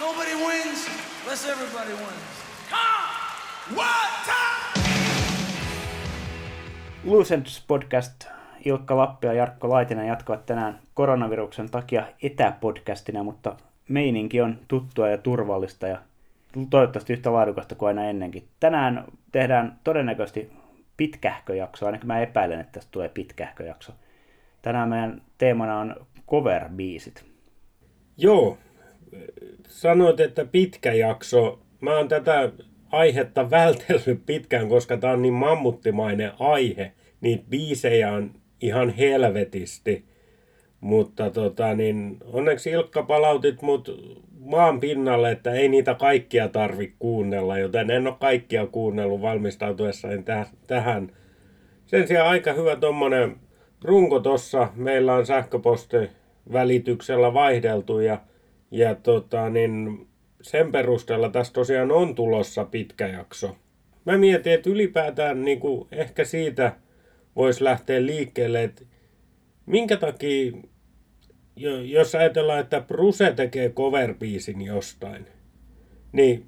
Nobody wins unless everybody wins. Come! One time! Lucents podcast Ilkka Lappi ja Jarkko Laitinen jatkavat tänään koronaviruksen takia etäpodcastina, mutta meininki on tuttua ja turvallista ja toivottavasti yhtä laadukasta kuin aina ennenkin. Tänään tehdään todennäköisesti pitkähköjakso, ainakin mä epäilen, että tästä tulee pitkähköjakso. Tänään meidän teemana on cover-biisit. Joo, sanoit, että pitkä jakso. Mä oon tätä aihetta vältellyt pitkään, koska tää on niin mammuttimainen aihe. Niitä biisejä on ihan helvetisti. Mutta tota, niin onneksi Ilkka palautit mut maan pinnalle, että ei niitä kaikkia tarvi kuunnella, joten en ole kaikkia kuunnellut valmistautuessani täh- tähän. Sen sijaan aika hyvä tommonen runko tossa. Meillä on sähköposti välityksellä vaihdeltu ja, ja tota, niin sen perusteella tässä tosiaan on tulossa pitkä jakso. Mä mietin, että ylipäätään niin kuin ehkä siitä voisi lähteä liikkeelle, että minkä takia, jos ajatellaan, että Bruse tekee cover jostain, niin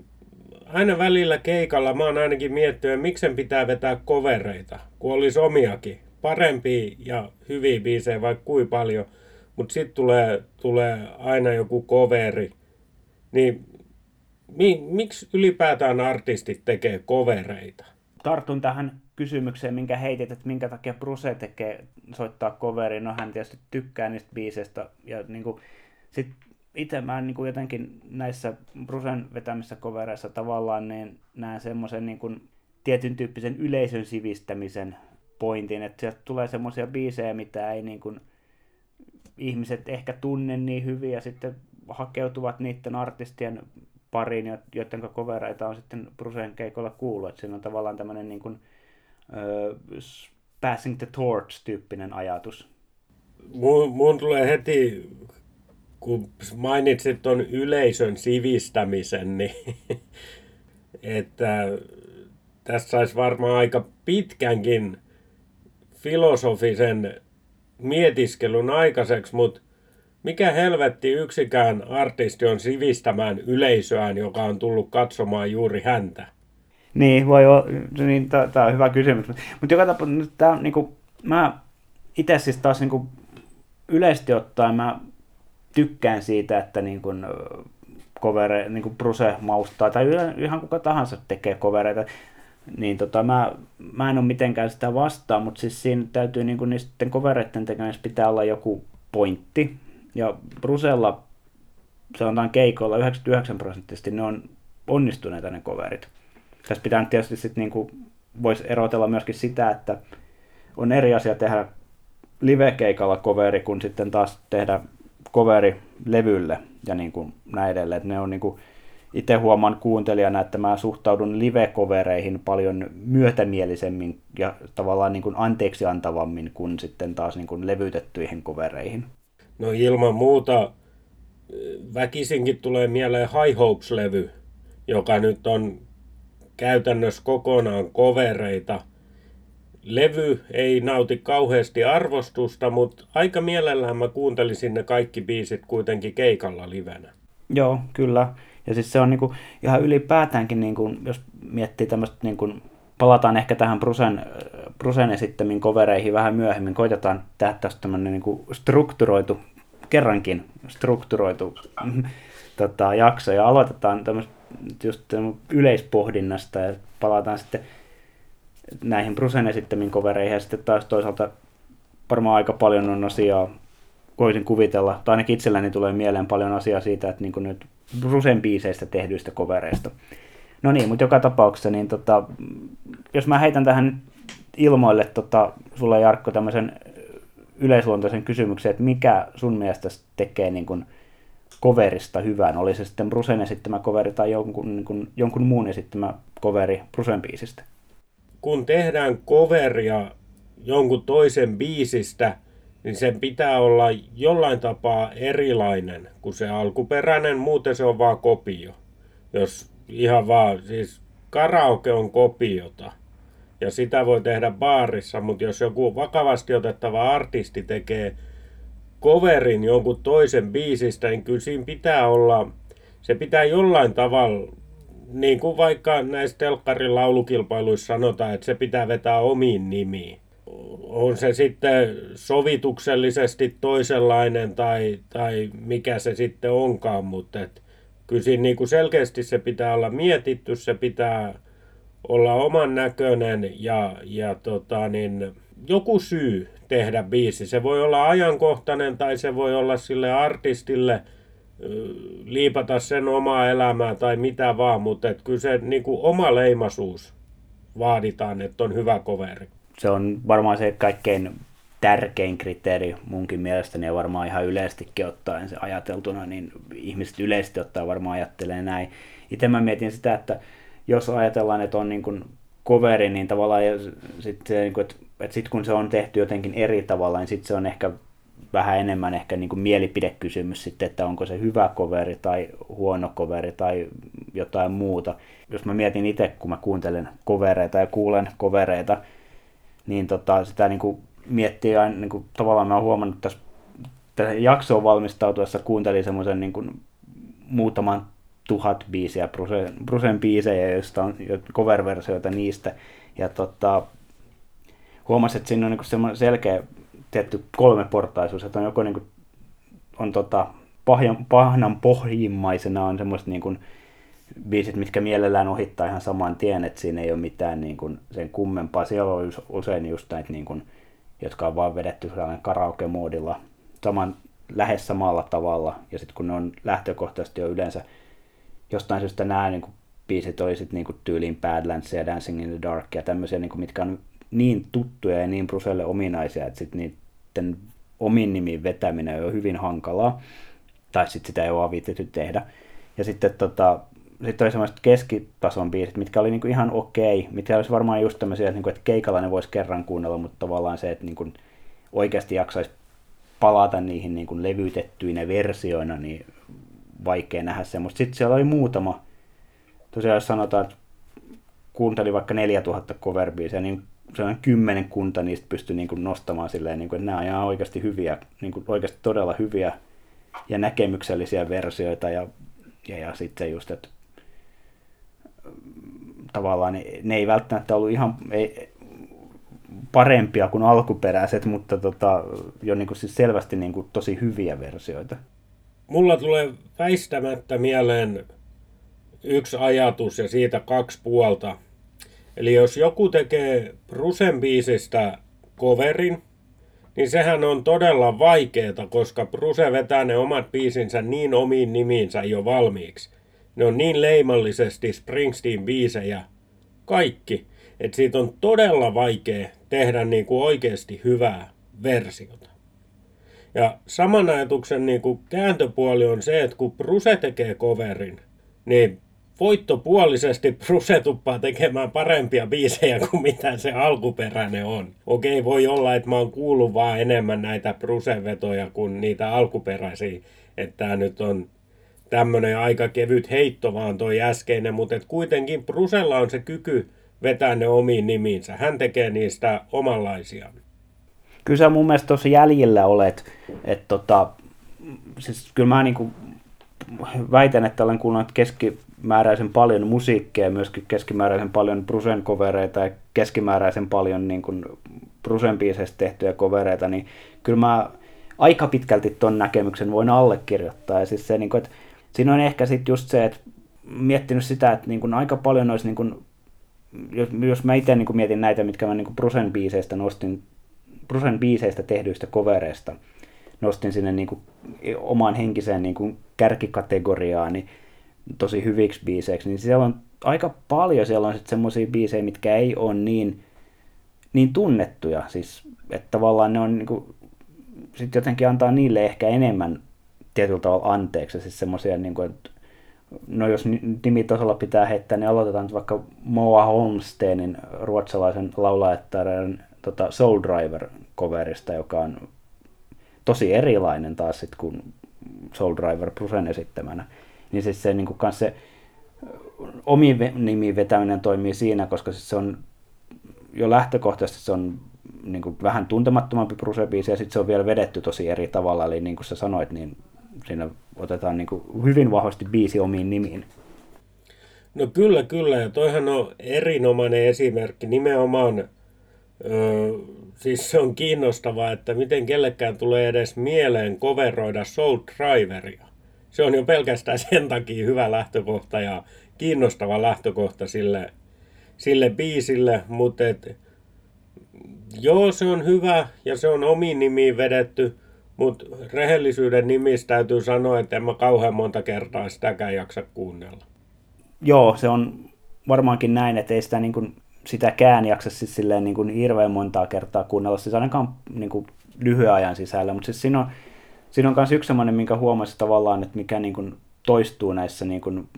aina välillä keikalla mä oon ainakin miettinyt, miksen pitää vetää kovereita, kun olisi omiakin. Parempia ja hyviä biisejä vaikka kuin paljon, mutta sitten tulee, tulee aina joku coveri. Niin mi, miksi ylipäätään artistit tekee kovereita? Tartun tähän kysymykseen, minkä heitit, että minkä takia Bruse tekee, soittaa coveri. No hän tietysti tykkää niistä biiseistä. Ja niin kuin, sit itse mä niin kuin jotenkin näissä Brusen vetämissä kovereissa tavallaan niin näen semmoisen niin kuin tietyn tyyppisen yleisön sivistämisen pointin, että sieltä tulee semmoisia biisejä, mitä ei niin kuin ihmiset ehkä tunne niin hyvin ja sitten hakeutuvat niiden artistien pariin, joiden kovereita on sitten Brusen keikolla kuullut. Että siinä on tavallaan tämmöinen niin kuin, uh, passing the torch-tyyppinen ajatus. Mun, mun tulee heti, kun mainitsit tuon yleisön sivistämisen, niin että tässä saisi varmaan aika pitkänkin filosofisen mietiskelun aikaiseksi, mutta mikä helvetti yksikään artisti on sivistämään yleisöään, joka on tullut katsomaan juuri häntä? Niin, voi olla, niin tämä on hyvä kysymys. Mutta joka tapauksessa, niinku, mä itse siis taas niinku, yleisesti ottaen mä tykkään siitä, että niinku, covere, niinku Bruse maustaa, tai ihan kuka tahansa tekee kovereita, niin tota, mä, mä en ole mitenkään sitä vastaan, mutta siis siinä täytyy niinku niiden kovereiden tekemisessä pitää olla joku pointti, ja Brusella, sanotaan keikoilla 99 prosenttisesti, ne on onnistuneita ne coverit. Tässä pitää tietysti sitten niinku, voisi erotella myöskin sitä, että on eri asia tehdä live-keikalla coveri, kun sitten taas tehdä coveri levylle ja niin kuin näin edelleen. Että ne on niin kuin, itse huomaan kuuntelijana, että mä suhtaudun live-kovereihin paljon myötämielisemmin ja tavallaan niin kuin anteeksi antavammin kuin sitten taas niin kuin levytettyihin kovereihin. No ilman muuta väkisinkin tulee mieleen High Hopes-levy, joka nyt on käytännössä kokonaan kovereita. Levy ei nauti kauheasti arvostusta, mutta aika mielellään mä kuuntelisin ne kaikki biisit kuitenkin keikalla livenä. Joo, kyllä. Ja siis se on niinku ihan ylipäätäänkin, niinku, jos miettii tämmöistä, niinku, palataan ehkä tähän Brusen, Brusen esittämiin kovereihin vähän myöhemmin, koitetaan tehdä tästä tämmöinen niinku strukturoitu, kerrankin strukturoitu tota, jakso, ja aloitetaan tämmöistä just yleispohdinnasta, ja palataan sitten näihin Brusen esittämiin kovereihin, ja sitten taas toisaalta varmaan aika paljon on asiaa, voisin kuvitella, tai ainakin itselläni tulee mieleen paljon asiaa siitä, että niin nyt Brusen biiseistä tehdyistä kovereista. No niin, mutta joka tapauksessa, niin tota, jos mä heitän tähän ilmoille tota, sulle Jarkko tämmöisen yleisluontoisen kysymyksen, että mikä sun mielestä tekee niin kuin coverista hyvän, oli se sitten Brusen esittämä coveri tai jonkun, niin kuin, jonkun muun esittämä coveri Brusen biisistä? Kun tehdään coveria jonkun toisen biisistä, niin sen pitää olla jollain tapaa erilainen kuin se alkuperäinen, muuten se on vaan kopio. Jos ihan vaan, siis karaoke on kopiota. Ja sitä voi tehdä baarissa, mutta jos joku vakavasti otettava artisti tekee coverin jonkun toisen biisistä, niin kyllä siinä pitää olla se pitää jollain tavalla, niin kuin vaikka näissä telkkarin laulukilpailuissa sanotaan, että se pitää vetää omiin nimiin. On se sitten sovituksellisesti toisenlainen tai, tai mikä se sitten onkaan, mutta et, kyllä siinä niin kuin selkeästi se pitää olla mietitty, se pitää olla oman näköinen ja, ja tota niin, joku syy tehdä biisi. Se voi olla ajankohtainen tai se voi olla sille artistille liipata sen omaa elämää tai mitä vaan, mutta et kyllä se niin kuin oma leimasuus vaaditaan, että on hyvä coveri. Se on varmaan se kaikkein tärkein kriteeri munkin mielestäni ja varmaan ihan yleisestikin ottaen se ajateltuna, niin ihmiset yleisesti ottaa varmaan ajattelee näin. Itse mä mietin sitä, että jos ajatellaan, että on niin kuin coveri, niin tavallaan sitten niin että, että sit kun se on tehty jotenkin eri tavalla, niin sitten se on ehkä vähän enemmän ehkä niin kuin mielipidekysymys sitten, että onko se hyvä coveri tai huono coveri tai jotain muuta. Jos mä mietin itse, kun mä kuuntelen kovereita ja kuulen kovereita, niin tota, sitä niin kuin miettii aina, niin kuin, tavallaan mä oon huomannut tässä, tässä jaksoon valmistautuessa kuuntelin semmoisen niin kuin, muutaman tuhat biisiä, Brusen, Brusen biisejä, joista on cover-versioita niistä. Ja tota, huomasin, että siinä on niin selkeä tietty kolmeportaisuus, että on joko niin kuin, on tota, pahjan, pahnan pohjimmaisena on semmoiset niin kuin, biisit, mitkä mielellään ohittaa ihan saman tien, että siinä ei ole mitään niin kuin, sen kummempaa. Siellä on usein just näitä, niin kuin, jotka on vaan vedetty sellainen karaoke-moodilla saman, lähes samalla tavalla. Ja sitten kun ne on lähtökohtaisesti jo yleensä jostain syystä nämä niin kuin, biisit oli sitten niin tyyliin Badlands ja Dancing in the Dark ja tämmöisiä, niin kuin, mitkä on niin tuttuja ja niin Bruselle ominaisia, että sitten niiden omin nimiin vetäminen on hyvin hankalaa. Tai sitten sitä ei ole viitetty tehdä. Ja sitten tota, sitten oli semmoiset keskitason biisit, mitkä oli niinku ihan okei, mitkä olisi varmaan just tämmöisiä, että, niinku, että ne voisi kerran kuunnella, mutta tavallaan se, että niinku oikeasti jaksaisi palata niihin niinku levytettyinä versioina, niin vaikea nähdä semmoista. Sitten siellä oli muutama, tosiaan jos sanotaan, että kuunteli vaikka 4000 cover niin sellainen kymmenen kunta niistä pystyi niin kuin nostamaan silleen, niin kuin, että nämä on ihan oikeasti hyviä, niin kuin oikeasti todella hyviä ja näkemyksellisiä versioita ja, ja, ja sitten just, että tavallaan ne, ne ei välttämättä ollut ihan ei, parempia kuin alkuperäiset, mutta tota, jo niin kuin siis selvästi niin kuin tosi hyviä versioita. Mulla tulee väistämättä mieleen yksi ajatus ja siitä kaksi puolta. Eli jos joku tekee Brusen biisistä coverin, niin sehän on todella vaikeeta, koska Bruse vetää ne omat biisinsä niin omiin nimiinsä jo valmiiksi. Ne on niin leimallisesti Springsteen biisejä, kaikki, että siitä on todella vaikea tehdä niin kuin oikeasti hyvää versiota. Ja saman ajatuksen niin kuin kääntöpuoli on se, että kun Bruse tekee coverin, niin voittopuolisesti Bruse tuppaa tekemään parempia biisejä kuin mitä se alkuperäinen on. Okei, voi olla, että mä oon kuullut vaan enemmän näitä Bruse-vetoja kuin niitä alkuperäisiä. Että tämä nyt on tämmöinen aika kevyt heitto vaan toi äskeinen, mutta et kuitenkin Brusella on se kyky vetää ne omiin nimiinsä. Hän tekee niistä omanlaisia. Kyllä sä mun mielestä tuossa jäljellä olet, että tota, siis kyllä mä niinku väitän, että olen kuunnellut keskimääräisen paljon musiikkia myöskin keskimääräisen paljon Brusen kovereita ja keskimääräisen paljon niin kuin Brusen biiseistä tehtyjä kovereita, niin kyllä mä aika pitkälti ton näkemyksen voin allekirjoittaa. Ja siis se, niin kuin, että siinä on ehkä sitten just se, että miettinyt sitä, että niin kuin aika paljon olisi, niin kuin, jos, jos mä itse niin kuin mietin näitä, mitkä mä niin kuin Brusen biiseistä nostin, Brusen biiseistä tehdyistä kovereista, nostin sinne niin kuin omaan henkiseen niin kuin kärkikategoriaan, niin tosi hyviksi biiseiksi, niin siellä on aika paljon siellä on sitten semmoisia biisejä, mitkä ei ole niin, niin tunnettuja. Siis, että tavallaan ne on niin kuin, sit jotenkin antaa niille ehkä enemmän tietyllä tavalla anteeksi. Siis semmoisia, niin kuin, että no jos nimitasolla pitää heittää, niin aloitetaan vaikka Moa Holmsteenin ruotsalaisen laulajattaren tota Soul Driver-coverista, joka on tosi erilainen taas sit kuin Soul Driver Brusen esittämänä. Niin siis se, niin kuin se omiin nimiin vetäminen toimii siinä, koska siis se on jo lähtökohtaisesti se on niin kuin vähän tuntemattomampi Bruse-biisi, ja sitten se on vielä vedetty tosi eri tavalla, eli niin kuin sä sanoit, niin siinä otetaan niin kuin hyvin vahvasti biisi omiin nimiin. No kyllä, kyllä. Ja toihan on erinomainen esimerkki nimenomaan. Öö, siis se on kiinnostavaa, että miten kellekään tulee edes mieleen coveroida Soul Driveria. Se on jo pelkästään sen takia hyvä lähtökohta ja kiinnostava lähtökohta sille, sille biisille, mutta et, joo, se on hyvä ja se on omiin nimiin vedetty, mutta rehellisyyden nimissä täytyy sanoa, että en mä kauhean monta kertaa sitäkään jaksa kuunnella. Joo, se on varmaankin näin, että ei sitä niin kuin, sitäkään jaksa siis silleen niin kuin hirveän montaa kertaa kuunnella, siis ainakaan niin kuin lyhyen ajan sisällä, mutta siis siinä on, siinä on myös yksi sellainen, minkä huomasi tavallaan, että mikä niin kuin toistuu näissä, niin kuin,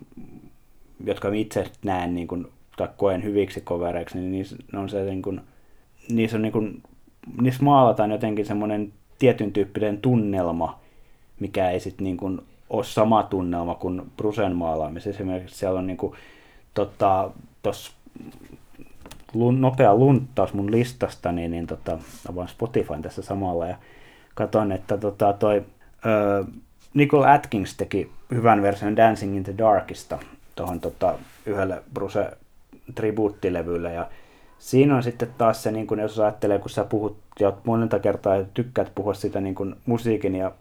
jotka itse näen niin kuin, tai koen hyviksi kovereiksi, niin niissä on se niin kuin, niissä on niin kuin, niissä maalataan jotenkin semmoinen tietyn tyyppinen tunnelma, mikä ei sitten niin kuin ole sama tunnelma kuin Brusen maalaamisessa. Esimerkiksi siellä on niin kuin, tota, tos, lun, nopea lunttaus mun listasta, niin, niin tota, avaan Spotifyn tässä samalla ja katson, että tota, toi ö, Nicole Atkins teki hyvän version Dancing in the Darkista tuohon tota, yhdelle Bruce tribuuttilevylle ja siinä on sitten taas se, niin kun jos ajattelee, kun sä puhut ja monenta kertaa ja tykkäät puhua sitä niin kun musiikin ja,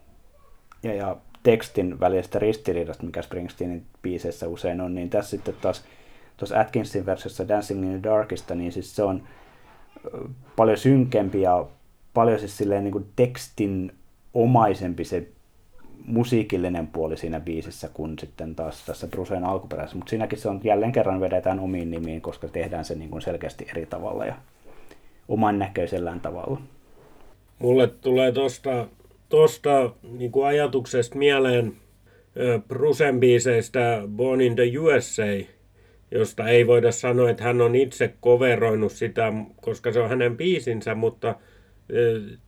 ja, ja tekstin välisestä ristiriidasta, mikä Springsteenin biiseissä usein on, niin tässä sitten taas tuossa Atkinsin versiossa Dancing in the Darkista, niin siis se on paljon synkempi ja paljon siis silleen niin kuin tekstin omaisempi se musiikillinen puoli siinä biisissä kuin sitten taas tässä Bruceen alkuperäisessä, mutta siinäkin se on jälleen kerran vedetään omiin nimiin, koska tehdään se niin kuin selkeästi eri tavalla ja oman näköisellään tavalla. Mulle tulee tuosta tosta niin kuin ajatuksesta mieleen Brucen biiseistä Born in the USA, josta ei voida sanoa, että hän on itse koveroinut sitä, koska se on hänen biisinsä, mutta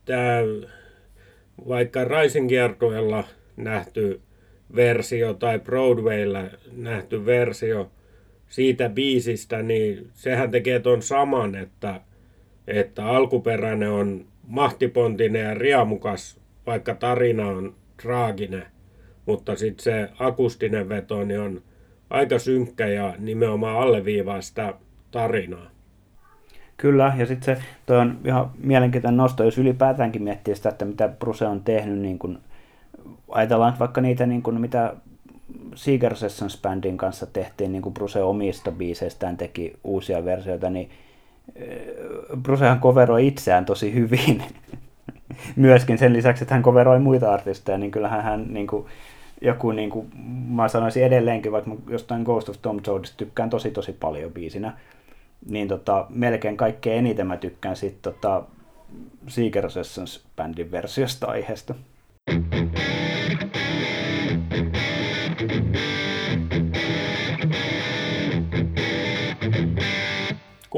tämä vaikka Rising nähty versio tai Broadwaylla nähty versio siitä biisistä, niin sehän tekee ton saman, että, että alkuperäinen on mahtipontinen ja riamukas, vaikka tarina on traaginen, mutta sitten se akustinen veto niin on aika synkkä ja nimenomaan alleviivaa sitä tarinaa. Kyllä, ja sitten se toi on ihan mielenkiintoinen nosto, jos ylipäätäänkin miettii sitä, että mitä Bruse on tehnyt, niin kun, ajatellaan vaikka niitä, niin kun, mitä Seeger Sessions Bandin kanssa tehtiin, niin kuin Bruse omista biiseistään teki uusia versioita, niin eh, Brucehan coveroi itseään tosi hyvin. Myöskin sen lisäksi, että hän coveroi muita artisteja, niin kyllähän hän niin kuin, joku, niin kuin, mä sanoisin edelleenkin, vaikka jostain Ghost of Tom Joadista tykkään tosi tosi paljon biisinä, niin tota, melkein kaikkein eniten mä tykkään sitten tota, Seeker Sessions bändin versiosta aiheesta.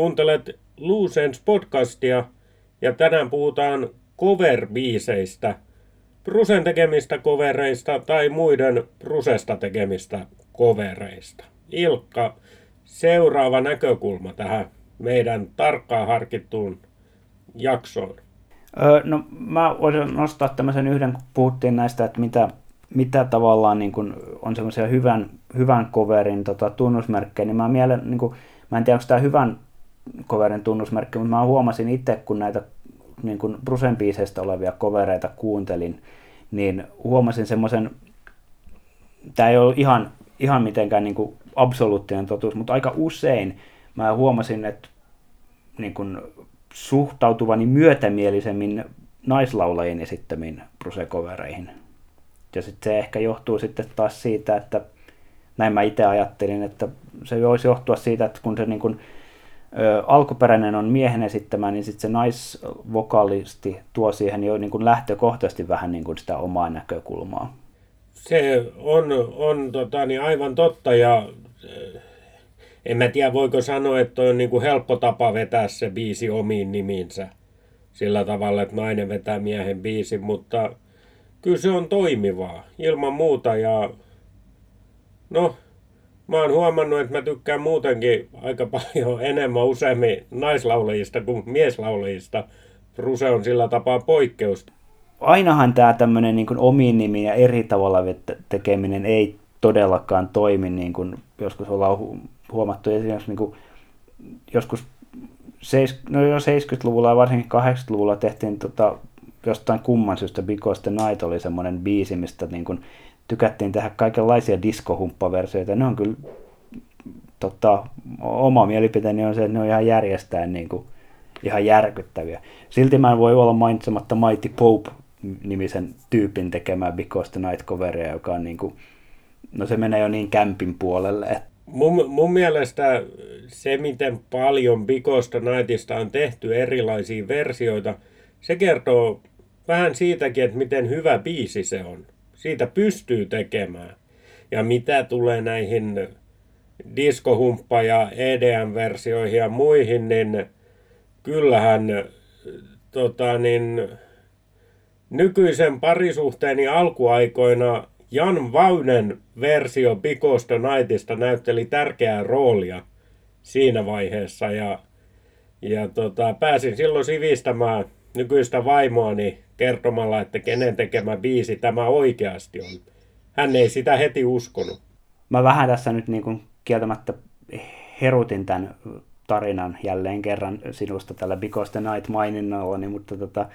Kuuntelet Luusens podcastia ja tänään puhutaan cover-biiseistä, Prusen tekemistä kovereista tai muiden Prusesta tekemistä kovereista. Ilkka, seuraava näkökulma tähän meidän tarkkaan harkittuun jaksoon? Öö, no mä voisin nostaa tämmöisen yhden, kun puhuttiin näistä, että mitä, mitä tavallaan niin kun on semmoisia hyvän, hyvän coverin tota, tunnusmerkkejä, niin mä, mielen, niin kun, mä en tiedä, onko tämä hyvän coverin tunnusmerkki, mutta mä huomasin itse, kun näitä niin kun Brusen biiseistä olevia covereita kuuntelin, niin huomasin semmoisen, tämä ei ole ihan, ihan mitenkään niin kuin absoluuttinen totuus, mutta aika usein mä huomasin, että niin kuin suhtautuvani myötämielisemmin naislaulajien esittämiin brusekovereihin. Ja sitten se ehkä johtuu sitten taas siitä, että näin mä itse ajattelin, että se voisi johtua siitä, että kun se niin kuin, alkuperäinen on miehen esittämä, niin sitten se naisvokalisti tuo siihen jo niin kuin lähtökohtaisesti vähän niin kuin sitä omaa näkökulmaa. Se on, on tota, niin aivan totta ja en mä tiedä voiko sanoa, että on niin kuin helppo tapa vetää se biisi omiin nimiinsä. Sillä tavalla, että nainen vetää miehen biisin, mutta kyllä se on toimivaa ilman muuta ja no mä oon huomannut, että mä tykkään muutenkin aika paljon enemmän useammin naislaulajista kuin mieslaulajista. Ruse on sillä tapaa poikkeus. ainahan tämä tämmöinen niin omiin nimiin ja eri tavalla tekeminen ei todellakaan toimi, niin kuin joskus ollaan huomattu esimerkiksi niin kuin joskus no jo 70-luvulla ja varsinkin 80-luvulla tehtiin tota, jostain kumman syystä Because the Night oli semmoinen biisi, mistä niin kuin tykättiin tehdä kaikenlaisia diskohumppaversioita. Ne on kyllä tota, oma mielipiteeni on se, että ne on ihan järjestään niin kuin, ihan järkyttäviä. Silti mä en voi olla mainitsematta Mighty Pope-nimisen tyypin tekemää Because the Night coveria, joka on niin kuin, no se menee jo niin kämpin puolelle. Että... Mun, mun mielestä se, miten paljon Because the Nightista on tehty erilaisia versioita, se kertoo vähän siitäkin, että miten hyvä biisi se on. Siitä pystyy tekemään. Ja mitä tulee näihin diskohumppa- ja EDM-versioihin ja muihin, niin kyllähän tota, niin, nykyisen parisuhteeni alkuaikoina Jan Vaunen versio Pikosta Nightista näytteli tärkeää roolia siinä vaiheessa ja, ja tota, pääsin silloin sivistämään nykyistä vaimoani kertomalla, että kenen tekemä biisi tämä oikeasti on. Hän ei sitä heti uskonut. Mä vähän tässä nyt niin kuin kieltämättä herutin tämän tarinan jälleen kerran sinusta tällä Because the Night maininnalla, niin, mutta tota,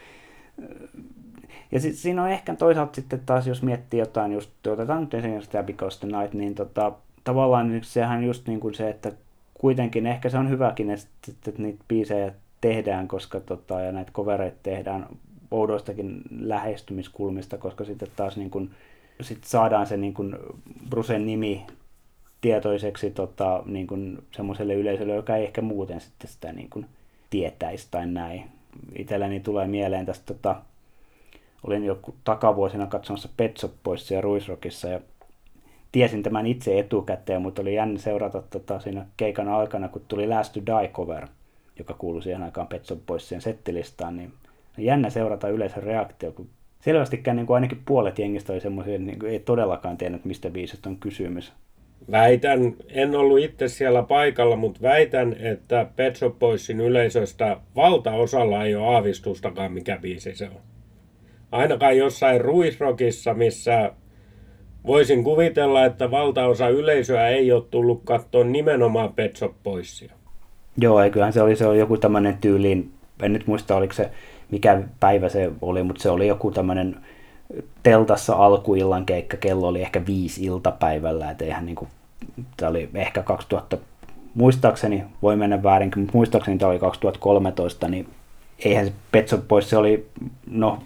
ja sit, siinä on ehkä toisaalta sitten taas, jos miettii jotain, just otetaan nyt esimerkiksi tämä Because the Night, niin tota, tavallaan sehän just niin kuin se, että kuitenkin ehkä se on hyväkin, että, että niitä biisejä tehdään, koska tota, ja näitä kovereita tehdään oudoistakin lähestymiskulmista, koska sitten taas niin kuin, sit saadaan se niin kuin Brusen nimi tietoiseksi tota, niin kuin semmoiselle yleisölle, joka ei ehkä muuten sitten sitä niin kuin tietäisi tai näin. Itselläni tulee mieleen tästä, tota, olin joku takavuosina katsomassa Pet Shop Boysia Ruisrockissa ja tiesin tämän itse etukäteen, mutta oli jännä seurata tota, siinä keikan aikana, kun tuli Last to Die cover, joka kuului siihen aikaan Pet Boysien settilistaan, niin jännä seurata yleisön reaktio, kun selvästikään niin kuin ainakin puolet jengistä oli semmoisia, niin ei todellakaan tiennyt, mistä biisistä on kysymys. Väitän, en ollut itse siellä paikalla, mutta väitän, että Pet Shop Boysin yleisöstä valtaosalla ei ole aavistustakaan, mikä biisi se on. Ainakaan jossain ruisrokissa, missä voisin kuvitella, että valtaosa yleisöä ei ole tullut katsoa nimenomaan Pet Shop Boysia. Joo, eiköhän se oli, se oli joku tämmöinen tyyliin, en nyt muista oliko se, mikä päivä se oli, mutta se oli joku tämmöinen teltassa alkuillan keikka, kello oli ehkä viisi iltapäivällä, että eihän niinku, tämä oli ehkä 2000, muistaakseni, voi mennä väärin, mutta muistaakseni tämä oli 2013, niin eihän se Petso pois, se oli, no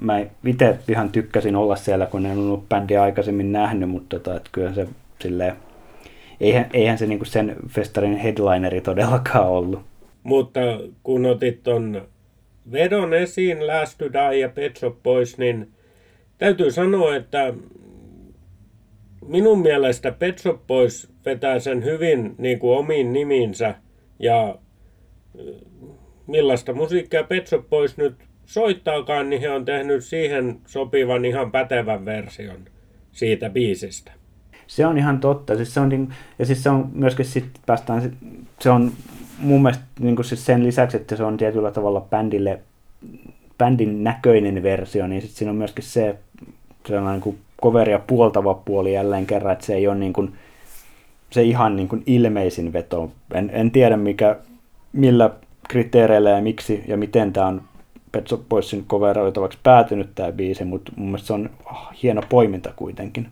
mä itse ihan tykkäsin olla siellä, kun en ollut bändiä aikaisemmin nähnyt, mutta tota, että kyllä se silleen, eihän, eihän se niinku sen festarin headlineri todellakaan ollut. Mutta kun otit ton vedon esiin Last to Die ja Pet Shop Boys, niin täytyy sanoa, että minun mielestä Pet Shop Boys vetää sen hyvin niin kuin omiin nimiinsä ja äh, millaista musiikkia Pet Shop Boys nyt soittaakaan, niin he on tehnyt siihen sopivan ihan pätevän version siitä biisistä. Se on ihan totta. Siis se on, niin, ja siis se on myöskin sitten päästään, se on mun mielestä niin siis sen lisäksi, että se on tietyllä tavalla bändille, bändin näköinen versio, niin sitten siinä on myöskin se sellainen kuin coveria puoltava puoli jälleen kerran, että se ei ole niin kuin, se ihan niin kuin ilmeisin veto. En, en tiedä mikä, millä kriteereillä ja miksi ja miten tämä on Pet Shop Boysin coveroitavaksi päätynyt tämä biisi, mutta mun mielestä se on oh, hieno poiminta kuitenkin.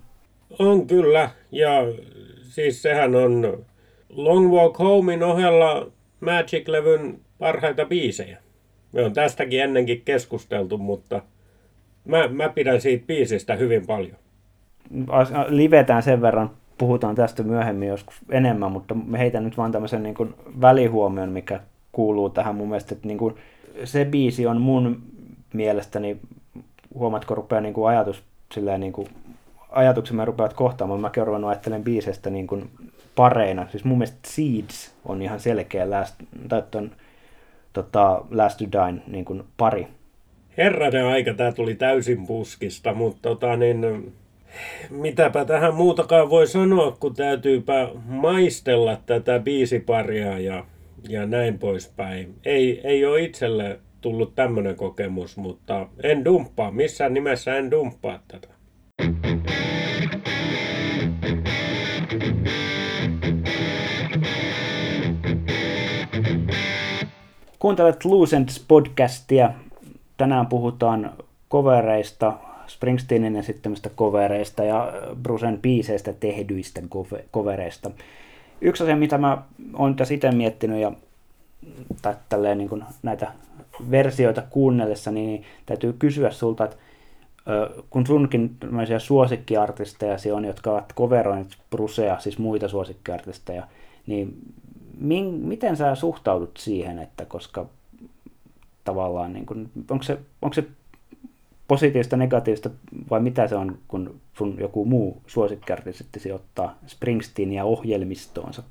On kyllä, ja siis sehän on Long Walk Homein ohella Magic-levyn parhaita biisejä. Me on tästäkin ennenkin keskusteltu, mutta mä, mä pidän siitä biisistä hyvin paljon. Livetään sen verran, puhutaan tästä myöhemmin joskus enemmän, mutta me heitän nyt vaan tämmöisen niin kuin välihuomion, mikä kuuluu tähän mun mielestä, että niin kuin se biisi on mun mielestäni, huomatko rupeaa niin kuin ajatus silleen niin kuin ajatuksemme rupeavat kohtaamaan. Mä kerron ruvennut ajattelen biisestä niin kuin pareina. Siis mun mielestä Seeds on ihan selkeä last, tai ton, tota, Last to Dine niin kuin pari. Herranen aika, tää tuli täysin puskista, mutta tota niin, mitäpä tähän muutakaan voi sanoa, kun täytyypä maistella tätä biisiparia ja, ja näin poispäin. Ei, ei ole itselle tullut tämmöinen kokemus, mutta en dumppaa, missään nimessä en dumppaa tätä. Kuuntelet Loose podcastia. Tänään puhutaan kovereista, Springsteenin esittämistä kovereista ja Brusen biiseistä tehdyistä kovereista. Yksi asia, mitä mä oon tässä itse miettinyt ja tai tälleen niin kuin näitä versioita kuunnellessa, niin täytyy kysyä sulta, että kun sunkin suosikkiartisteja on, jotka ovat coveroineet Brusea, siis muita suosikkiartisteja, niin min, miten sä suhtaudut siihen, että koska tavallaan, niin kun, onko, se, onko se positiivista, negatiivista vai mitä se on, kun sun joku muu suosikkiartisti ottaa Springsteenia ohjelmistoonsa?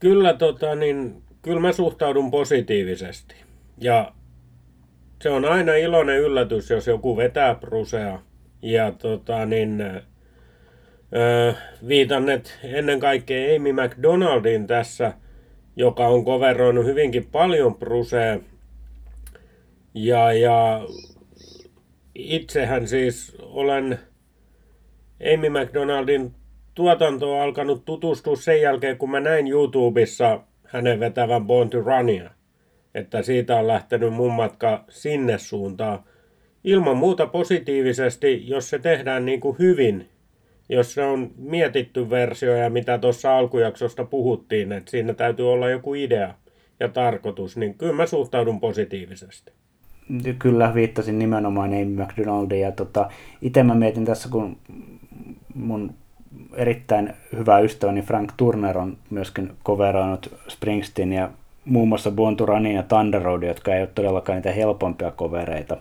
Kyllä, tota, niin, kyllä mä suhtaudun positiivisesti. Ja se on aina iloinen yllätys, jos joku vetää Brusea. Ja tota, niin, öö, viitan että ennen kaikkea Amy McDonaldin tässä, joka on koveroinut hyvinkin paljon Brusea. Ja, ja itsehän siis olen Amy McDonaldin tuotantoa alkanut tutustua sen jälkeen, kun mä näin YouTubessa hänen vetävän Born to Runia. Että siitä on lähtenyt mun matka sinne suuntaan. Ilman muuta positiivisesti, jos se tehdään niin kuin hyvin, jos se on mietitty versio ja mitä tuossa alkujaksosta puhuttiin, että siinä täytyy olla joku idea ja tarkoitus, niin kyllä mä suhtaudun positiivisesti kyllä viittasin nimenomaan Amy McDonaldiin. Ja tota, itse mä mietin tässä, kun mun erittäin hyvä ystäväni Frank Turner on myöskin coveroinut Springsteen ja muun muassa Born ja Thunder Road, jotka ei ole todellakaan niitä helpompia kovereita.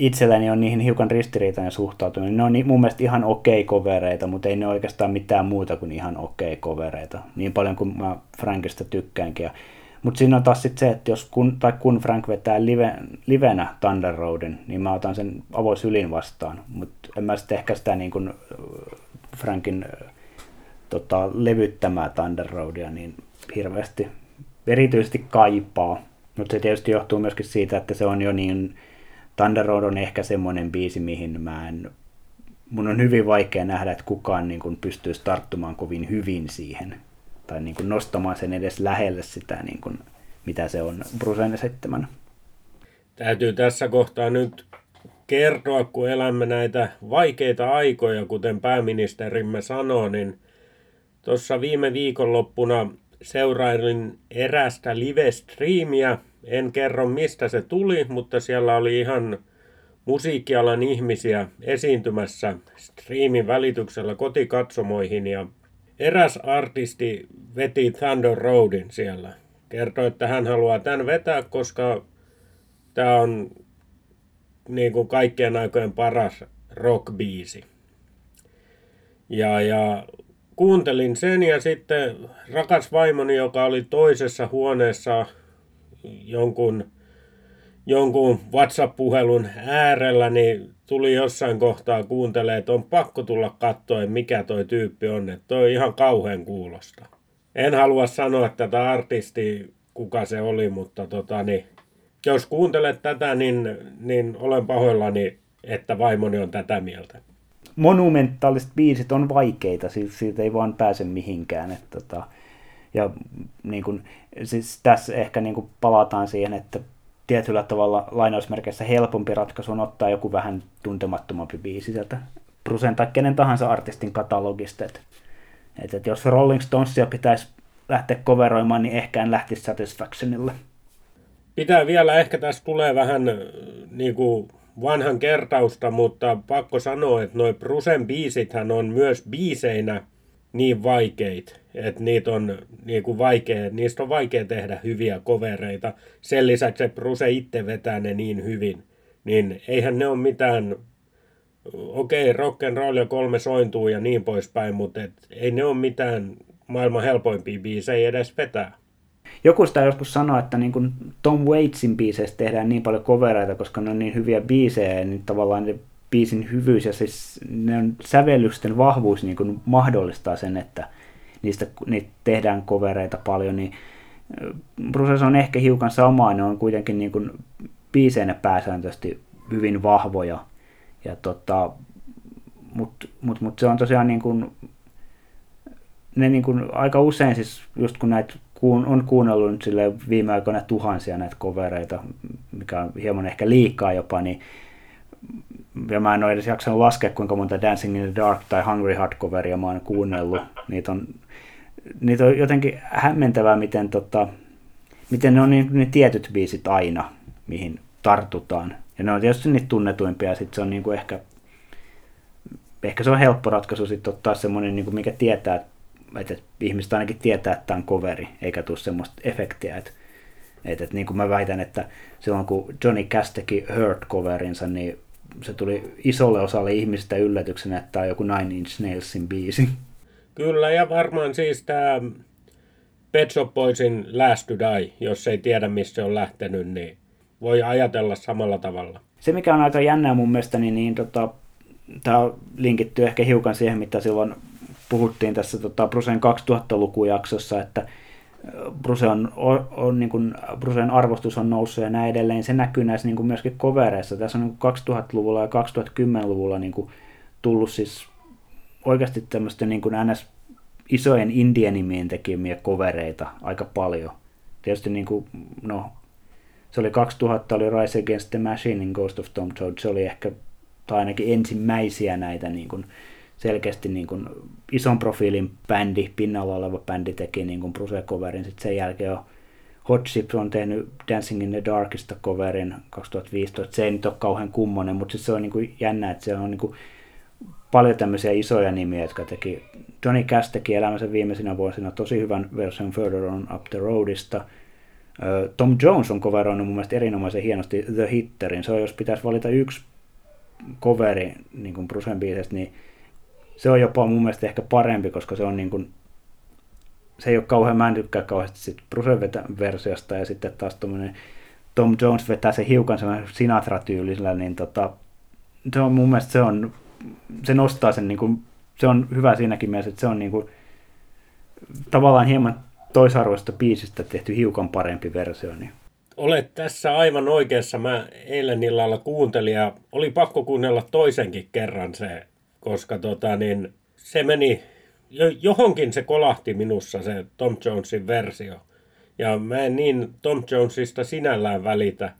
Itselläni on niihin hiukan ristiriitainen suhtautuminen. Ne on mun mielestä ihan okei okay kovereita, mutta ei ne oikeastaan mitään muuta kuin ihan okei okay kovereita. Niin paljon kuin mä Frankista tykkäänkin. Mutta siinä on taas sit se, että jos kun, tai kun Frank vetää live, livenä Thunder Roadin, niin mä otan sen avoisylin vastaan. Mutta en mä sitten ehkä sitä niin kuin Frankin tota, levyttämää Thunder Roadia niin hirveästi erityisesti kaipaa. Mutta se tietysti johtuu myöskin siitä, että se on jo niin, Thunder Road on ehkä semmoinen biisi, mihin mä en, mun on hyvin vaikea nähdä, että kukaan niin kuin pystyisi tarttumaan kovin hyvin siihen tai niin kuin nostamaan sen edes lähelle sitä, niin kuin, mitä se on Brusen seitsemän. Täytyy tässä kohtaa nyt kertoa, kun elämme näitä vaikeita aikoja, kuten pääministerimme sanoi, niin tuossa viime viikonloppuna seurailin erästä live-striimiä. En kerro mistä se tuli, mutta siellä oli ihan musiikkialan ihmisiä esiintymässä striimin välityksellä kotikatsomoihin ja eräs artisti veti Thunder Roadin siellä. Kertoi, että hän haluaa tämän vetää, koska tämä on niin kuin kaikkien aikojen paras rockbiisi. Ja, ja kuuntelin sen ja sitten rakas vaimoni, joka oli toisessa huoneessa jonkun, jonkun WhatsApp-puhelun äärellä, niin tuli jossain kohtaa kuuntelee, että on pakko tulla katsoa, mikä toi tyyppi on. Että toi ihan kauhean kuulosta. En halua sanoa tätä artisti, kuka se oli, mutta tota, niin, jos kuuntelet tätä, niin, niin olen pahoillani, että vaimoni on tätä mieltä. Monumentaaliset biisit on vaikeita, siis siitä ei vaan pääse mihinkään. Että tota, ja niin kun, siis tässä ehkä niin palataan siihen, että tietyllä tavalla lainausmerkeissä helpompi ratkaisu on ottaa joku vähän tuntemattomampi biisi sieltä Brusen tai kenen tahansa artistin katalogista. Et, et, et jos Rolling Stonesia pitäisi lähteä coveroimaan, niin ehkä en lähtisi Satisfactionille. Pitää vielä, ehkä tässä tulee vähän niin kuin vanhan kertausta, mutta pakko sanoa, että noin Brusen biisithän on myös biiseinä niin vaikeita, että niitä on niin kuin vaikea, niistä on vaikea tehdä hyviä kovereita. Sen lisäksi, että Bruse itse vetää ne niin hyvin, niin eihän ne ole mitään, okei, okay, rock and roll ja kolme sointuu ja niin poispäin, mutta et, ei ne ole mitään maailman helpoimpia biisejä edes vetää. Joku sitä joskus sanoi, että niin kuin Tom Waitsin biiseistä tehdään niin paljon kovereita, koska ne on niin hyviä biisejä, niin tavallaan biisin hyvyys ja siis ne on sävellysten vahvuus niin kuin mahdollistaa sen, että niistä niitä tehdään kovereita paljon, niin Bruces on ehkä hiukan samaa, ne on kuitenkin niin kuin biiseinä pääsääntöisesti hyvin vahvoja. Ja tota, Mutta mut, mut se on tosiaan niin kuin, ne niin kuin aika usein siis, just kun näitä kuun, on kuunnellut nyt viime aikoina tuhansia näitä kovereita, mikä on hieman ehkä liikaa jopa, niin ja mä en ole edes jaksanut laskea, kuinka monta Dancing in the Dark tai Hungry Heart coveria mä oon kuunnellut. Niitä on, niitä on jotenkin hämmentävää, miten, tota, miten ne on niin, ne tietyt biisit aina, mihin tartutaan. Ja ne on tietysti niitä tunnetuimpia, ja sitten se on niin kuin ehkä, ehkä se on helppo ratkaisu sitten ottaa semmoinen, niin kuin mikä tietää, että ihmiset ainakin tietää, että tämä on coveri, eikä tule semmoista efektiä, että että, että niin kuin mä väitän, että silloin kun Johnny Cash teki Hurt-coverinsa, niin se tuli isolle osalle ihmisistä yllätyksenä, että tämä on joku Nine Inch Nailsin biisi. Kyllä, ja varmaan siis tämä Pet Shop Boysin Last to Die, jos ei tiedä, missä se on lähtenyt, niin voi ajatella samalla tavalla. Se, mikä on aika jännää mun mielestä, niin, niin tota, tämä linkittyy ehkä hiukan siihen, mitä silloin puhuttiin tässä tota, Brusen 2000-lukujaksossa, että Bruse on, on, niin kuin, Brusen arvostus on noussut ja näin edelleen. Se näkyy näissä niin kuin myöskin kovereissa. Tässä on niin kuin 2000-luvulla ja 2010-luvulla niin kuin tullut siis oikeasti tämmöistä niin kuin NS isojen indienimien tekemiä kovereita aika paljon. Tietysti niin kuin, no, se oli 2000, oli Rise Against the Machine in Ghost of Tom Toad, se oli ehkä, tai ainakin ensimmäisiä näitä niin kuin, selkeästi niin kuin ison profiilin bändi, pinnalla oleva bändi teki niin kuin Bruce-coverin. Sitten sen jälkeen on Hot Chips on tehnyt Dancing in the Darkista coverin 2015. Se ei nyt ole kauhean kummonen, mutta se on niin kuin jännä, että se on niin kuin paljon tämmöisiä isoja nimiä, jotka teki. Johnny Cash teki elämänsä viimeisinä vuosina tosi hyvän version Further on Up the Roadista. Tom Jones on coveroinut mun mielestä erinomaisen hienosti The Hitterin. Se on, jos pitäisi valita yksi coveri niin kuin Brucen biisestä, niin se on jopa mun mielestä ehkä parempi, koska se on niin kuin, se ei ole kauhean, mä en tykkää kauheasti sit Brucen versiosta ja sitten taas tuommoinen Tom Jones vetää se hiukan Sinatra-tyylisellä, niin tota, se on mun mielestä se on, se nostaa sen niin kuin, se on hyvä siinäkin mielessä, että se on niin kuin, tavallaan hieman toisarvoista biisistä tehty hiukan parempi versio. Niin. Olet tässä aivan oikeassa. Mä eilen illalla kuuntelin ja oli pakko kuunnella toisenkin kerran se koska tota, niin, se meni, johonkin se kolahti minussa se Tom Jonesin versio. Ja mä en niin Tom Jonesista sinällään välitä,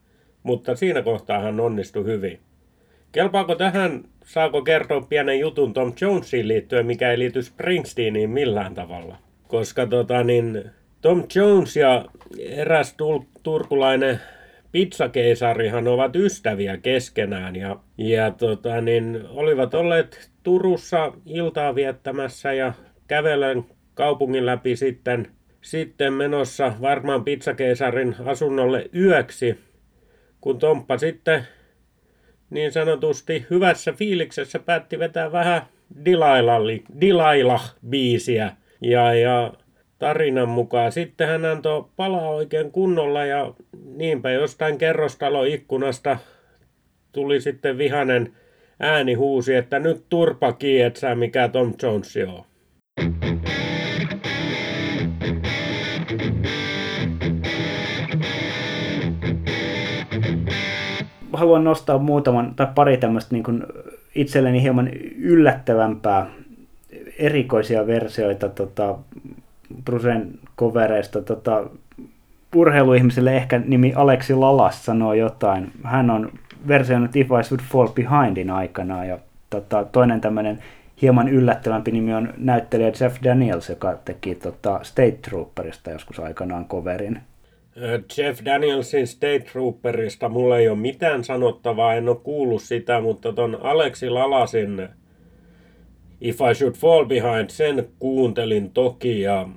mutta siinä kohtaa hän onnistui hyvin. Kelpaako tähän, saako kertoa pienen jutun Tom Jonesiin liittyen, mikä ei liity Springsteeniin millään tavalla? Koska tota, niin, Tom Jones ja eräs turkulainen pizzakeisarihan ovat ystäviä keskenään ja, ja tota, niin, olivat olleet Turussa iltaa viettämässä ja kävelen kaupungin läpi sitten, sitten menossa varmaan pizzakeisarin asunnolle yöksi, kun Tomppa sitten niin sanotusti hyvässä fiiliksessä päätti vetää vähän Dilaila-biisiä. Ja, ja tarinan mukaan. Sitten hän antoi palaa oikein kunnolla ja niinpä jostain kerrostaloikkunasta tuli sitten vihanen ääni huusi, että nyt turpa kietsää, mikä Tom Jones on. Haluan nostaa muutaman tai pari tämmöistä niin itselleni hieman yllättävämpää erikoisia versioita tota, Brusen kovereista. Tota, urheiluihmiselle ehkä nimi Aleksi Lalas sanoo jotain. Hän on versioinut If I Should Fall Behindin aikana ja tota, toinen tämmöinen hieman yllättävämpi nimi on näyttelijä Jeff Daniels, joka teki tota, State Trooperista joskus aikanaan coverin. Jeff Danielsin State Trooperista mulla ei ole mitään sanottavaa, en ole kuullut sitä, mutta ton Aleksi Lalasin If I Should Fall Behind, sen kuuntelin toki ja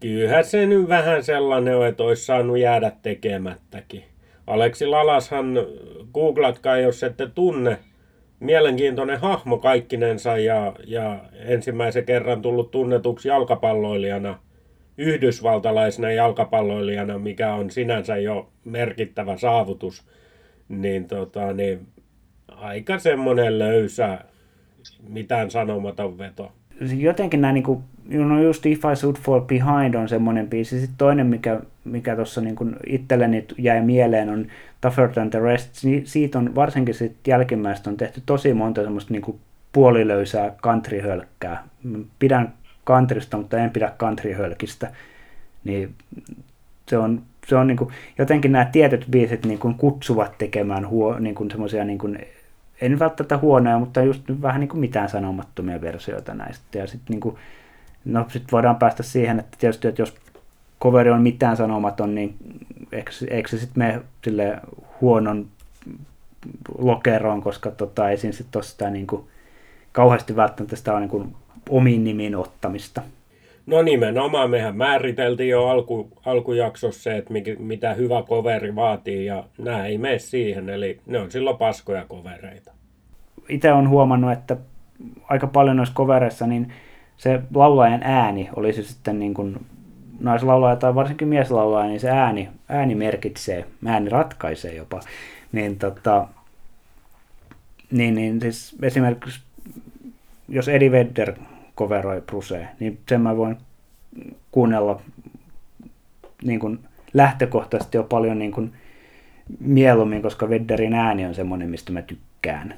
kyllähän se nyt vähän sellainen on, että olisi saanut jäädä tekemättäkin. Aleksi Lalashan, googlatkaa jos ette tunne, mielenkiintoinen hahmo kaikkinensa ja, ja ensimmäisen kerran tullut tunnetuksi jalkapalloilijana, yhdysvaltalaisena jalkapalloilijana, mikä on sinänsä jo merkittävä saavutus, niin, tota, niin aika semmoinen löysä, mitään sanomaton veto. Jotenkin nämä, niin kuin, no just If I Should Fall Behind on semmoinen biisi. Sitten toinen, mikä, mikä tuossa niin itselleni jäi mieleen, on Tougher Than The Rest. Siitä on varsinkin sit jälkimmäistä on tehty tosi monta semmoista niin puolilöysää countryhölkkää. Pidän countrysta, mutta en pidä countryhölkistä. Niin se on, se on niin kuin, jotenkin nämä tietyt biisit niin kuin kutsuvat tekemään huo, niin kuin semmoisia, niin kuin, en välttämättä huonoja, mutta just vähän niin kuin mitään sanomattomia versioita näistä. Ja sitten niin kuin, no sit voidaan päästä siihen, että tietysti, että jos coveri on mitään sanomaton, niin eikö, eikö se sitten mene sille huonon lokeroon, koska tota, ei siinä sitten ole sitä niin kuin, kauheasti välttämättä sitä on niin kuin, omiin nimiin ottamista. No nimenomaan, mehän määriteltiin jo alku, alkujaksossa se, että mikä, mitä hyvä coveri vaatii, ja nämä ei mene siihen, eli ne on silloin paskoja kovereita. Itse on huomannut, että aika paljon noissa kovereissa, niin se laulajan ääni olisi sitten niin kuin naislaulaja tai varsinkin mieslaulaja, niin se ääni, ääni merkitsee, ääni ratkaisee jopa. Niin, tota, niin, niin siis esimerkiksi jos Eddie Vedder coveroi Brusea, niin sen mä voin kuunnella niin kuin lähtökohtaisesti jo paljon niin kuin mieluummin, koska Vedderin ääni on semmoinen, mistä mä tykkään.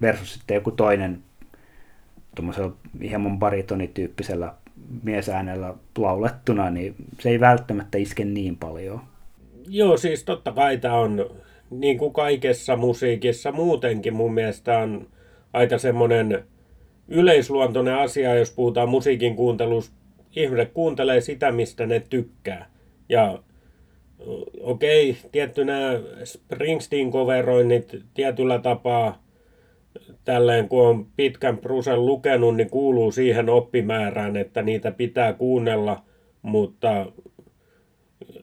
Versus sitten joku toinen tuommoisella hieman baritonityyppisellä miesäänellä laulettuna, niin se ei välttämättä iske niin paljon. Joo, siis totta kai tämä on niin kuin kaikessa musiikissa muutenkin mun mielestä on aika semmoinen yleisluontoinen asia, jos puhutaan musiikin kuuntelusta. Ihmiset kuuntelee sitä, mistä ne tykkää. Ja okei, okay, tietty nämä Springsteen-coveroinnit tietyllä tapaa tälleen kun on pitkän prusen lukenut, niin kuuluu siihen oppimäärään, että niitä pitää kuunnella, mutta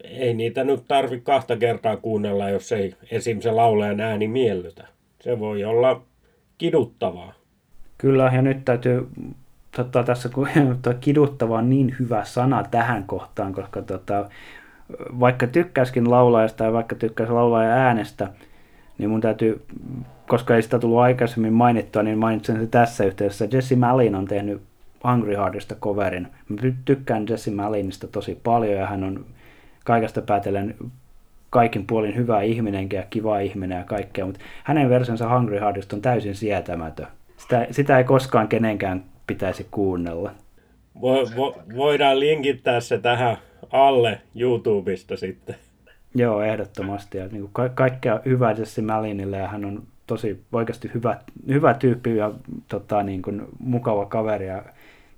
ei niitä nyt tarvi kahta kertaa kuunnella, jos ei esim. se laulajan ääni miellytä. Se voi olla kiduttavaa. Kyllä, ja nyt täytyy tota, tässä, kun kiduttava on niin hyvä sana tähän kohtaan, koska tota, vaikka tykkäskin laulajasta ja vaikka tykkäisi laulajan äänestä, niin mun täytyy, koska ei sitä tullut aikaisemmin mainittua, niin mainitsen se tässä yhteydessä. Jesse Malin on tehnyt Hungry Heartista coverin. Mä tykkään Jesse Malinista tosi paljon ja hän on kaikesta päätellen kaikin puolin hyvä ihminenkin ja kiva ihminen ja kaikkea, mutta hänen versionsa Hungry Heartista on täysin sietämätön. Sitä, sitä ei koskaan kenenkään pitäisi kuunnella. Vo, vo, voidaan linkittää se tähän alle YouTubesta sitten. Joo, ehdottomasti. Ja niin kuin ka- kaikkea hyvää Jesse Malinille ja hän on tosi oikeasti hyvä, hyvä tyyppi ja tota, niin kuin, mukava kaveri ja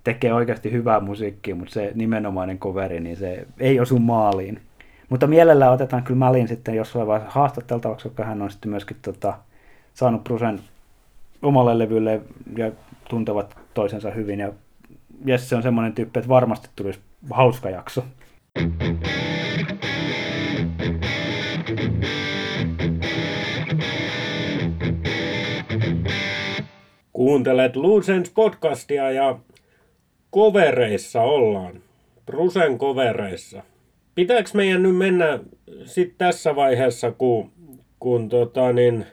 tekee oikeasti hyvää musiikkia, mutta se nimenomainen coveri, niin se ei osu maaliin. Mutta mielellä otetaan kyllä Malin sitten jossain vaiheessa haastateltavaksi, koska hän on sitten myöskin tota, saanut Brusen omalle levylle ja tuntevat toisensa hyvin. Ja Jesse on semmoinen tyyppi, että varmasti tulisi hauska jakso. Kuuntelet Lucens podcastia ja kovereissa ollaan. Brusen kovereissa. Pitääkö meidän nyt mennä sitten tässä vaiheessa, kun, kun tota niin,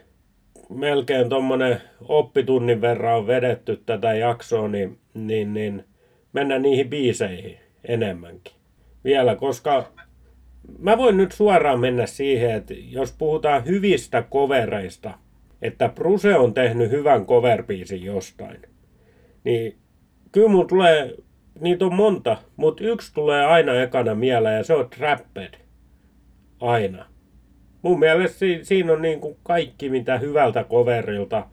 melkein tuommoinen oppitunnin verran on vedetty tätä jaksoa, niin, niin, niin mennä niihin biiseihin enemmänkin. Vielä, koska mä voin nyt suoraan mennä siihen, että jos puhutaan hyvistä kovereista, että Bruse on tehnyt hyvän coverbiisin jostain, niin kyllä mun tulee, niitä on monta, mutta yksi tulee aina ekana mieleen ja se on Trapped. Aina mun mielestä siinä on niin kuin kaikki, mitä hyvältä coverilta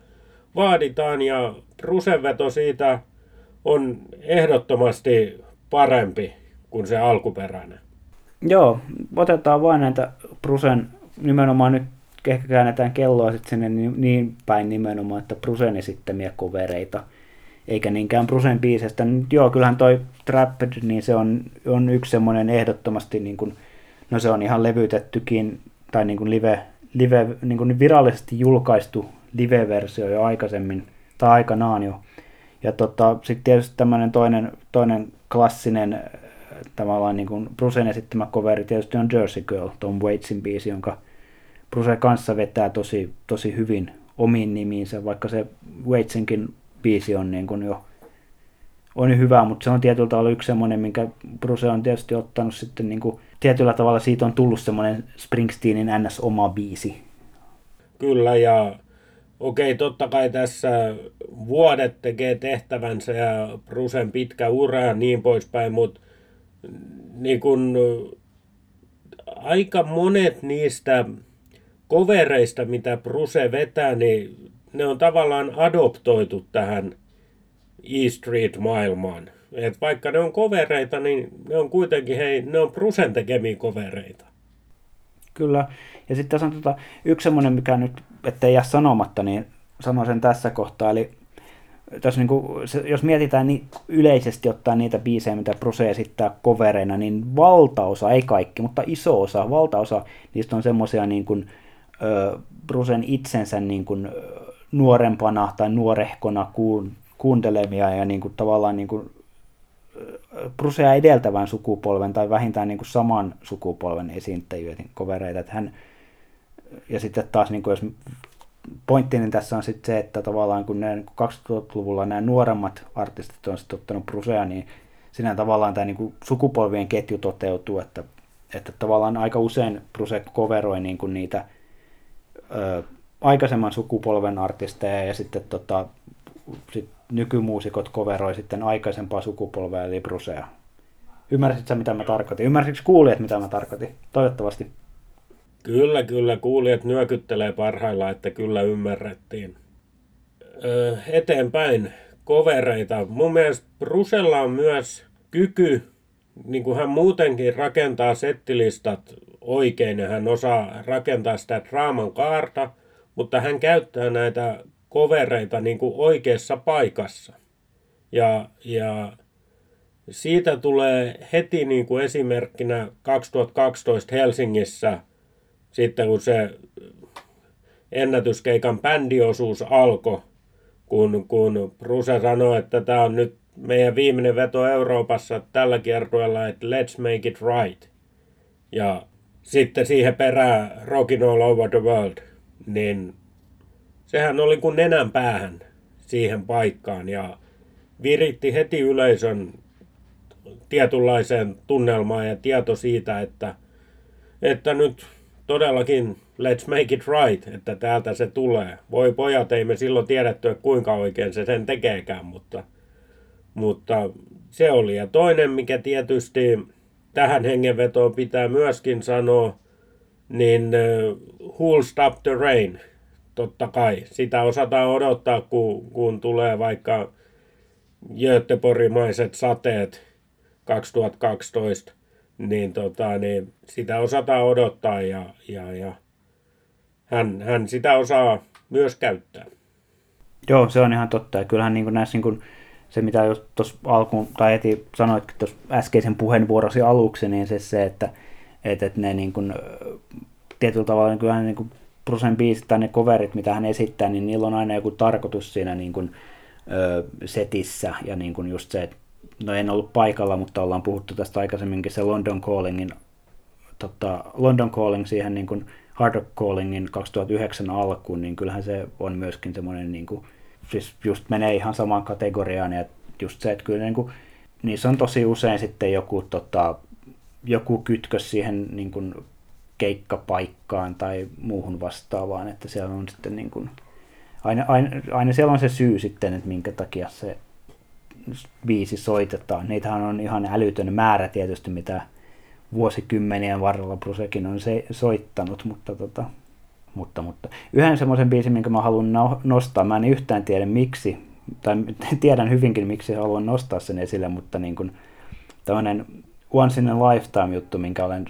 vaaditaan ja Brusenveto siitä on ehdottomasti parempi kuin se alkuperäinen. Joo, otetaan vain näitä Brusen, nimenomaan nyt ehkä käännetään kelloa sitten sinne niin, päin nimenomaan, että Brusen esittämiä kovereita, eikä niinkään Brusen biisestä. Joo, kyllähän toi Trapped, niin se on, on yksi semmoinen ehdottomasti, niin kuin, no se on ihan levytettykin tai niin kuin live, live niin kuin virallisesti julkaistu live-versio jo aikaisemmin, tai aikanaan jo. Ja tota, sitten tietysti tämmöinen toinen, toinen klassinen äh, tavallaan niin kuin Brucen esittämä coveri tietysti on Jersey Girl, Tom Waitsin biisi, jonka Bruce kanssa vetää tosi, tosi hyvin omiin nimiinsä, vaikka se Waitsinkin biisi on niin kuin jo on hyvä, mutta se on tietyllä tavalla yksi semmoinen, minkä Bruce on tietysti ottanut sitten niin kuin, tietyllä tavalla siitä on tullut semmoinen Springsteenin ns. oma biisi. Kyllä, ja okei, totta kai tässä vuodet tekee tehtävänsä ja Brusen pitkä ura ja niin poispäin, mutta niin kun, aika monet niistä kovereista, mitä Bruse vetää, niin ne on tavallaan adoptoitu tähän E Street-maailmaan. Et vaikka ne on kovereita, niin ne on kuitenkin, hei, ne on Brusen tekemiä kovereita. Kyllä. Ja sitten tässä on tota, yksi semmoinen, mikä nyt, ettei jää sanomatta, niin sanon sen tässä kohtaa. Eli tässä niin kuin, se, jos mietitään niin yleisesti ottaa niitä biisejä, mitä Bruce esittää kovereina, niin valtaosa, ei kaikki, mutta iso osa, valtaosa niistä on semmoisia niin kuin, ö, Brucen itsensä niin kuin, nuorempana tai nuorehkona kuun, kuuntelemia ja niin kuin, tavallaan niin kuin, Brusea edeltävän sukupolven tai vähintään niin kuin saman sukupolven esiintäjiä, kovereita. Että hän, ja sitten taas, niin kuin jos pointtini tässä on sitten se, että tavallaan kun ne 2000-luvulla nämä nuoremmat artistit on sitten ottanut Brusea, niin siinä tavallaan tämä niin kuin sukupolvien ketju toteutuu, että, että tavallaan aika usein Bruse coveroi niin kuin niitä ö, aikaisemman sukupolven artisteja ja sitten tota, sit nykymuusikot coveroi sitten aikaisempaa sukupolvea eli Brusea. Ymmärsitkö mitä mä tarkoitin? Ymmärsitkö kuulijat mitä mä tarkoitin? Toivottavasti. Kyllä, kyllä. Kuulijat nyökyttelee parhaillaan, että kyllä ymmärrettiin. Öö, eteenpäin kovereita. Mun mielestä Brusella on myös kyky, niin kuin hän muutenkin rakentaa settilistat oikein ja hän osaa rakentaa sitä draaman kaarta, mutta hän käyttää näitä kovereita niin kuin oikeassa paikassa. Ja, ja siitä tulee heti niin kuin esimerkkinä 2012 Helsingissä, sitten kun se ennätyskeikan bändiosuus alkoi, kun, kun Bruce sanoi, että tämä on nyt meidän viimeinen veto Euroopassa tällä kiertueella, että let's make it right. Ja sitten siihen perään Rockin all over the world, niin sehän oli kuin nenän päähän siihen paikkaan ja viritti heti yleisön tietynlaiseen tunnelmaan ja tieto siitä, että, että nyt todellakin let's make it right, että täältä se tulee. Voi pojat, ei me silloin tiedetty, kuinka oikein se sen tekeekään, mutta, mutta se oli. Ja toinen, mikä tietysti tähän hengenvetoon pitää myöskin sanoa, niin Who'll Stop the Rain – totta kai. Sitä osataan odottaa, kun, kun tulee vaikka Göteborgimaiset sateet 2012, niin, tota, niin sitä osataan odottaa ja, ja, ja hän, hän sitä osaa myös käyttää. Joo, se on ihan totta. Ja kyllähän niin näissä niin kuin, se, mitä jos tuossa alkuun, tai heti sanoit tuossa äskeisen puheenvuorosi aluksi, niin se, se että, että, että ne niin kuin, tietyllä tavalla niin kyllähän niin kuin Brusen biisit tai ne coverit, mitä hän esittää, niin niillä on aina joku tarkoitus siinä niin kuin, ö, setissä. Ja niin kuin just se, että no en ollut paikalla, mutta ollaan puhuttu tästä aikaisemminkin se London Callingin, tota, London Calling siihen niin kuin Hard Rock Callingin 2009 alkuun, niin kyllähän se on myöskin semmoinen, niin kuin, siis just menee ihan samaan kategoriaan, ja just se, että kyllä niin kuin, niissä on tosi usein sitten joku, tota, joku kytkös siihen niin kuin keikkapaikkaan tai muuhun vastaavaan, että siellä on sitten niin kuin, aina, aina, aina siellä on se syy sitten, että minkä takia se biisi soitetaan. Niitähän on ihan älytön määrä tietysti, mitä vuosikymmenien varrella Brusekin on se, soittanut, mutta, tota, mutta, mutta. Yhden semmoisen biisin, minkä mä haluan no, nostaa, mä en yhtään tiedä miksi, tai tiedän hyvinkin miksi haluan nostaa sen esille, mutta niin kuin tämmöinen Once in a Lifetime juttu, minkä olen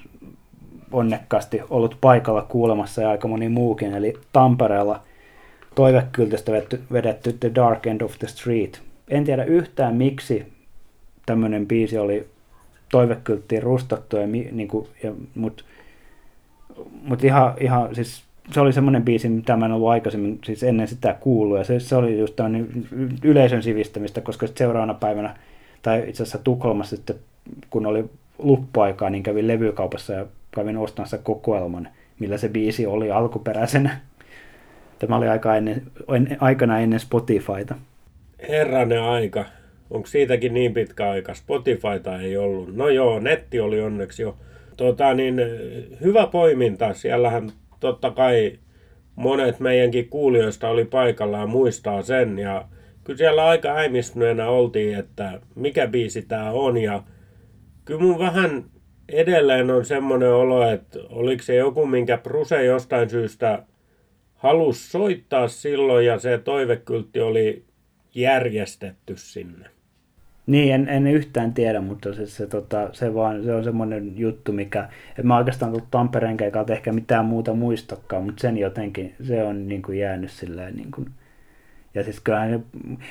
onnekkaasti ollut paikalla kuulemassa ja aika moni muukin, eli Tampereella toivekyltästä vedetty, vedetty The Dark End of the Street. En tiedä yhtään miksi tämmöinen biisi oli toivekylttiin rustattu, ja, niin kuin, ja, mutta mut ihan, ihan siis se oli semmoinen biisi, mitä mä en ollut aikaisemmin siis ennen sitä kuullut, ja se, se oli just yleisön sivistämistä, koska seuraavana päivänä, tai itse asiassa Tukholmassa sitten, kun oli luppuaikaa, niin kävin levykaupassa ja kävin ostamassa kokoelman, millä se biisi oli alkuperäisenä. Tämä oli aika ennen, aikana ennen Spotifyta. Herranen aika. Onko siitäkin niin pitkä aika? Spotifyta ei ollut. No joo, netti oli onneksi jo. Tota, niin, hyvä poiminta. Siellähän totta kai monet meidänkin kuulijoista oli paikalla ja muistaa sen. Ja kyllä siellä aika äimistyneenä oltiin, että mikä biisi tämä on. Ja kyllä mun vähän edelleen on semmoinen olo, että oliko se joku, minkä Pruse jostain syystä halusi soittaa silloin ja se toivekyltti oli järjestetty sinne. Niin, en, en yhtään tiedä, mutta se, se, tota, se, vaan, se on semmoinen juttu, mikä, että mä oikeastaan tullut Tampereen keikalta ehkä mitään muuta muistakaan, mutta sen jotenkin, se on niin kuin jäänyt silleen niin kuin, ja siis kyllähän,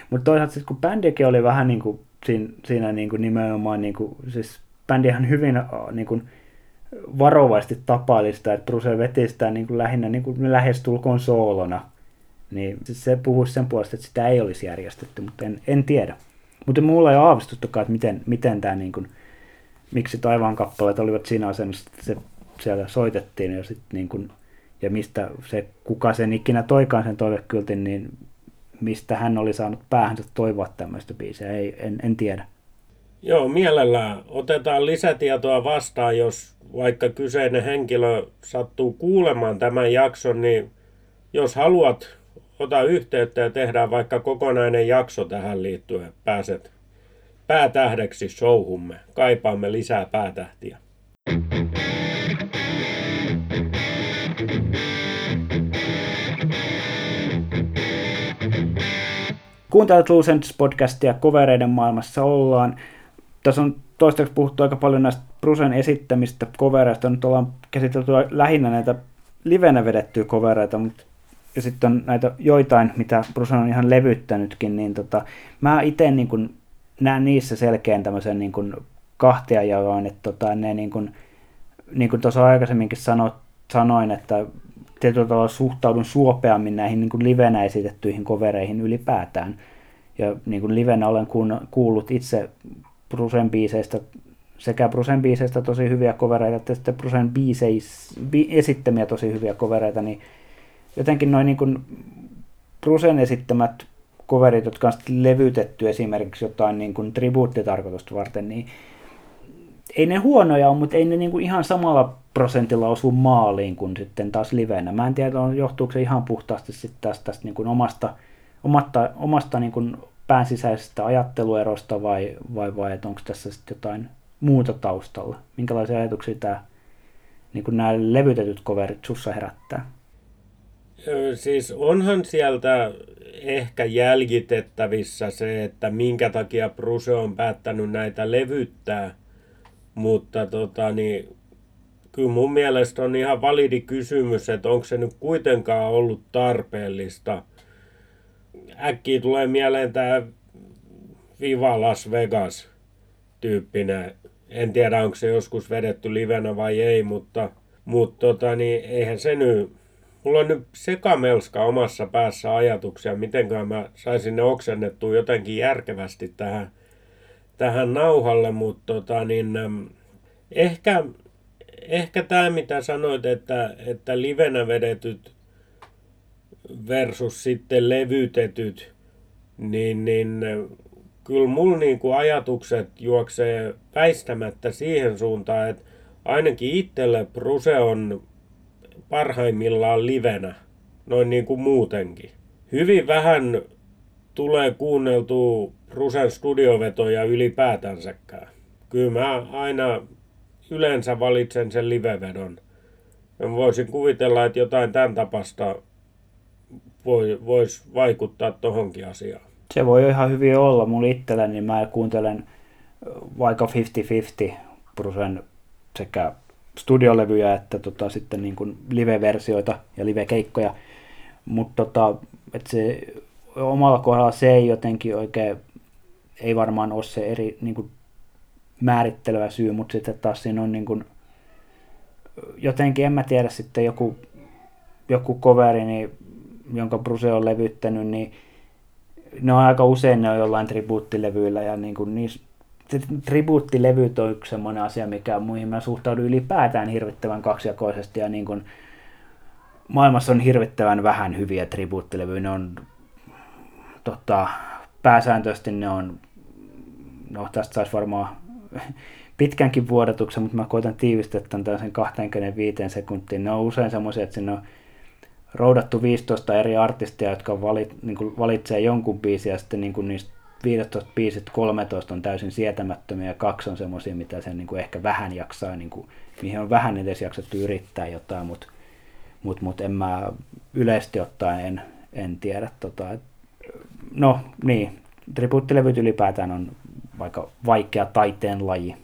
mutta toisaalta siis kun bändikin oli vähän niin kuin siinä, siinä niin kuin nimenomaan, niin kuin, siis bändihän hyvin niin kuin, varovasti tapaili sitä, että Bruce veti sitä niin kuin lähinnä niin kuin lähestulkoon soolona, niin se puhuisi sen puolesta, että sitä ei olisi järjestetty, mutta en, en tiedä. Mutta mulla ei ole aavistustakaan, että miten, miten tämä, niin kuin, miksi taivaan kappaleet olivat siinä asennossa, että se siellä soitettiin ja, sit, niin kuin, ja mistä se, kuka sen ikinä toikaan sen toivekyltin, niin mistä hän oli saanut päähänsä toivoa tämmöistä biisiä, ei, en, en tiedä. Joo, mielellään otetaan lisätietoa vastaan, jos vaikka kyseinen henkilö sattuu kuulemaan tämän jakson, niin jos haluat, ota yhteyttä ja tehdään vaikka kokonainen jakso tähän liittyen. Pääset päätähdeksi showhumme. Kaipaamme lisää päätähtiä. Kuuntelut Loose podcastia, kovereiden maailmassa ollaan. Tässä on toistaiseksi puhuttu aika paljon näistä Brusen esittämistä kovereista. Nyt ollaan käsitelty lähinnä näitä livenä vedettyjä kovereita, mutta ja sitten on näitä joitain, mitä Brusen on ihan levyttänytkin, niin tota, mä itse niin näen niissä selkeän tämmöisen niin kun kahtia jaoin, että tota, ne niin kuin, niin tuossa aikaisemminkin sano, sanoin, että tietyllä tavalla suhtaudun suopeammin näihin niin kuin livenä esitettyihin kovereihin ylipäätään. Ja niin kuin livenä olen kuullut itse Brusen biiseistä, sekä Brusen biiseistä tosi hyviä kovereita, että sitten Brusen biiseis, bi, esittämiä tosi hyviä kovereita, niin jotenkin noin niin kuin esittämät coverit, jotka on sitten levytetty esimerkiksi jotain niin kuin tribuuttitarkoitusta varten, niin ei ne huonoja ole, mutta ei ne niin kuin ihan samalla prosentilla osu maaliin kuin sitten taas livenä. Mä en tiedä, johtuuko se ihan puhtaasti sitten tästä, tästä niin kuin omasta, omasta, omasta niin kuin pään sisäisestä ajatteluerosta vai, vai, vai että onko tässä sitten jotain muuta taustalla? Minkälaisia ajatuksia tämä, niin kuin nämä levytetyt coverit sussa herättää? Siis onhan sieltä ehkä jäljitettävissä se, että minkä takia Bruse on päättänyt näitä levyttää, mutta tota, niin, kyllä mun mielestä on ihan validi kysymys, että onko se nyt kuitenkaan ollut tarpeellista. Äkkiä tulee mieleen tämä Viva Las Vegas tyyppinen. En tiedä, onko se joskus vedetty livenä vai ei, mutta, mutta tota, niin, eihän se nyt mulla on nyt sekamelska omassa päässä ajatuksia, miten mä saisin ne oksennettua jotenkin järkevästi tähän, tähän nauhalle, mutta tota, niin, ehkä, ehkä tämä mitä sanoit, että, että livenä vedetyt versus sitten levytetyt, niin, niin kyllä mulla niinku ajatukset juoksee väistämättä siihen suuntaan, että ainakin itselle Bruse on parhaimmillaan livenä, noin niin kuin muutenkin. Hyvin vähän tulee kuunneltua Rusen studiovetoja ylipäätänsäkään. Kyllä mä aina yleensä valitsen sen livevedon. Mä voisin kuvitella, että jotain tämän tapasta voi, voisi vaikuttaa tohonkin asiaan. Se voi ihan hyvin olla. Mulla itselläni mä kuuntelen vaikka 50-50 Brusen sekä studiolevyjä että tota, sitten niin kuin live-versioita ja live-keikkoja. Mutta tota, se omalla kohdalla se ei jotenkin oikein, ei varmaan ole se eri niin kuin määrittelevä syy, mutta sitten taas siinä on niin kuin, jotenkin, en mä tiedä, sitten joku, joku coveri, niin, jonka Bruce on levyttänyt, niin ne on aika usein ne on jollain tribuuttilevyillä ja niin kuin niissä tribuuttilevyt on yksi sellainen asia, mikä muihin mä suhtaudun ylipäätään hirvittävän kaksijakoisesti ja niin kuin maailmassa on hirvittävän vähän hyviä tribuuttilevyjä. Ne on tota, pääsääntöisesti ne on no tästä saisi varmaan pitkänkin vuodatuksen, mutta mä koitan tiivistää tämän tällaisen 25 sekuntiin. Ne on usein semmoisia, että sinne on roudattu 15 eri artistia, jotka valit, niin kuin valitsee jonkun biisin ja sitten niin kuin niistä 15 biisit 13 on täysin sietämättömiä ja kaksi on semmoisia, mitä sen niin kuin ehkä vähän jaksaa, niin kuin, mihin on vähän edes jaksettu yrittää jotain, mutta mut, mut en mä yleisesti ottaen en, en tiedä. Tota, et, no niin, tribuuttilevyt ylipäätään on vaikka vaikea taiteen laji.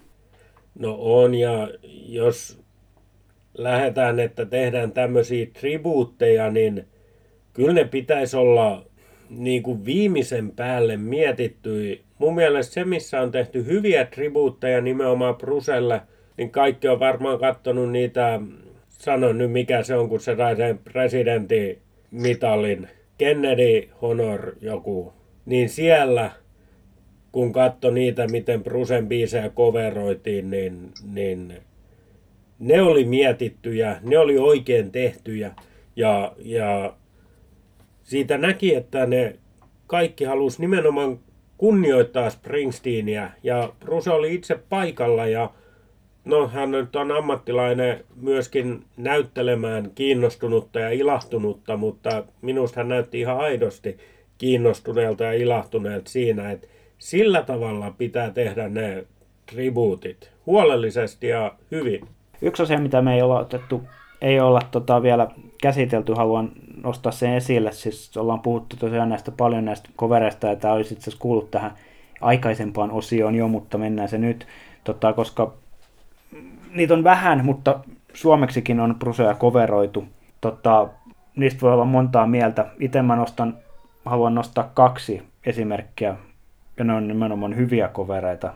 No on, ja jos lähdetään, että tehdään tämmöisiä tribuutteja, niin kyllä ne pitäisi olla niin kuin viimeisen päälle mietitty. Mun mielestä se, missä on tehty hyviä tribuutteja nimenomaan Bruselle, niin kaikki on varmaan katsonut niitä, sanon nyt mikä se on, kun se sai sen presidentin mitalin, Kennedy Honor joku, niin siellä kun katso niitä, miten Brusen biisejä coveroitiin, niin, niin ne oli mietittyjä, ne oli oikein tehtyjä ja, ja siitä näki, että ne kaikki halusi nimenomaan kunnioittaa Springsteenia ja Bruce oli itse paikalla ja no hän nyt on ammattilainen myöskin näyttelemään kiinnostunutta ja ilahtunutta, mutta minusta hän näytti ihan aidosti kiinnostuneelta ja ilahtuneelta siinä, että sillä tavalla pitää tehdä ne tribuutit huolellisesti ja hyvin. Yksi asia, mitä me ei olla otettu, ei olla tota vielä käsitelty, haluan nostaa sen esille. Siis ollaan puhuttu tosiaan näistä paljon näistä kovereista, ja tämä olisi itse asiassa kuullut tähän aikaisempaan osioon jo, mutta mennään se nyt, tota, koska niitä on vähän, mutta suomeksikin on Bruceja koveroitu. Tota, niistä voi olla montaa mieltä. Itse mä nostan, haluan nostaa kaksi esimerkkiä, ja ne on nimenomaan hyviä kovereita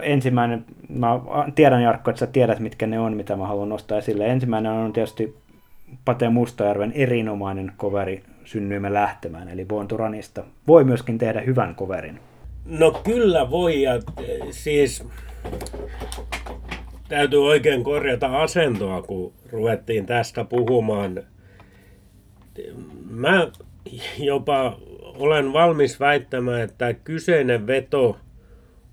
ensimmäinen, mä tiedän Jarkko, että sä tiedät mitkä ne on, mitä mä haluan nostaa esille. Ensimmäinen on tietysti Pate Mustajärven erinomainen coveri Synnyimme lähtemään, eli Born Turanista. Voi myöskin tehdä hyvän coverin. No kyllä voi, ja siis täytyy oikein korjata asentoa, kun ruvettiin tästä puhumaan. Mä jopa olen valmis väittämään, että kyseinen veto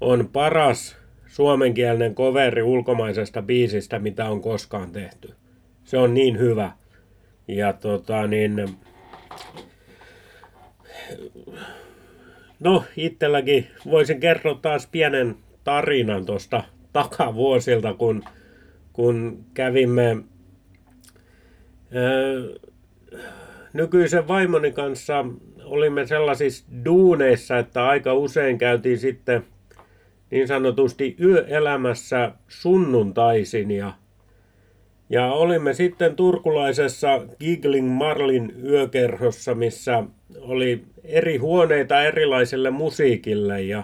on paras suomenkielinen coveri ulkomaisesta biisistä, mitä on koskaan tehty. Se on niin hyvä. Ja tota niin... No, itselläkin voisin kertoa taas pienen tarinan tuosta takavuosilta, kun, kun kävimme ää, nykyisen vaimoni kanssa olimme sellaisissa duuneissa, että aika usein käytiin sitten – niin sanotusti yöelämässä sunnuntaisin ja, ja olimme sitten turkulaisessa Gigling Marlin yökerhossa, missä oli eri huoneita erilaiselle musiikille ja,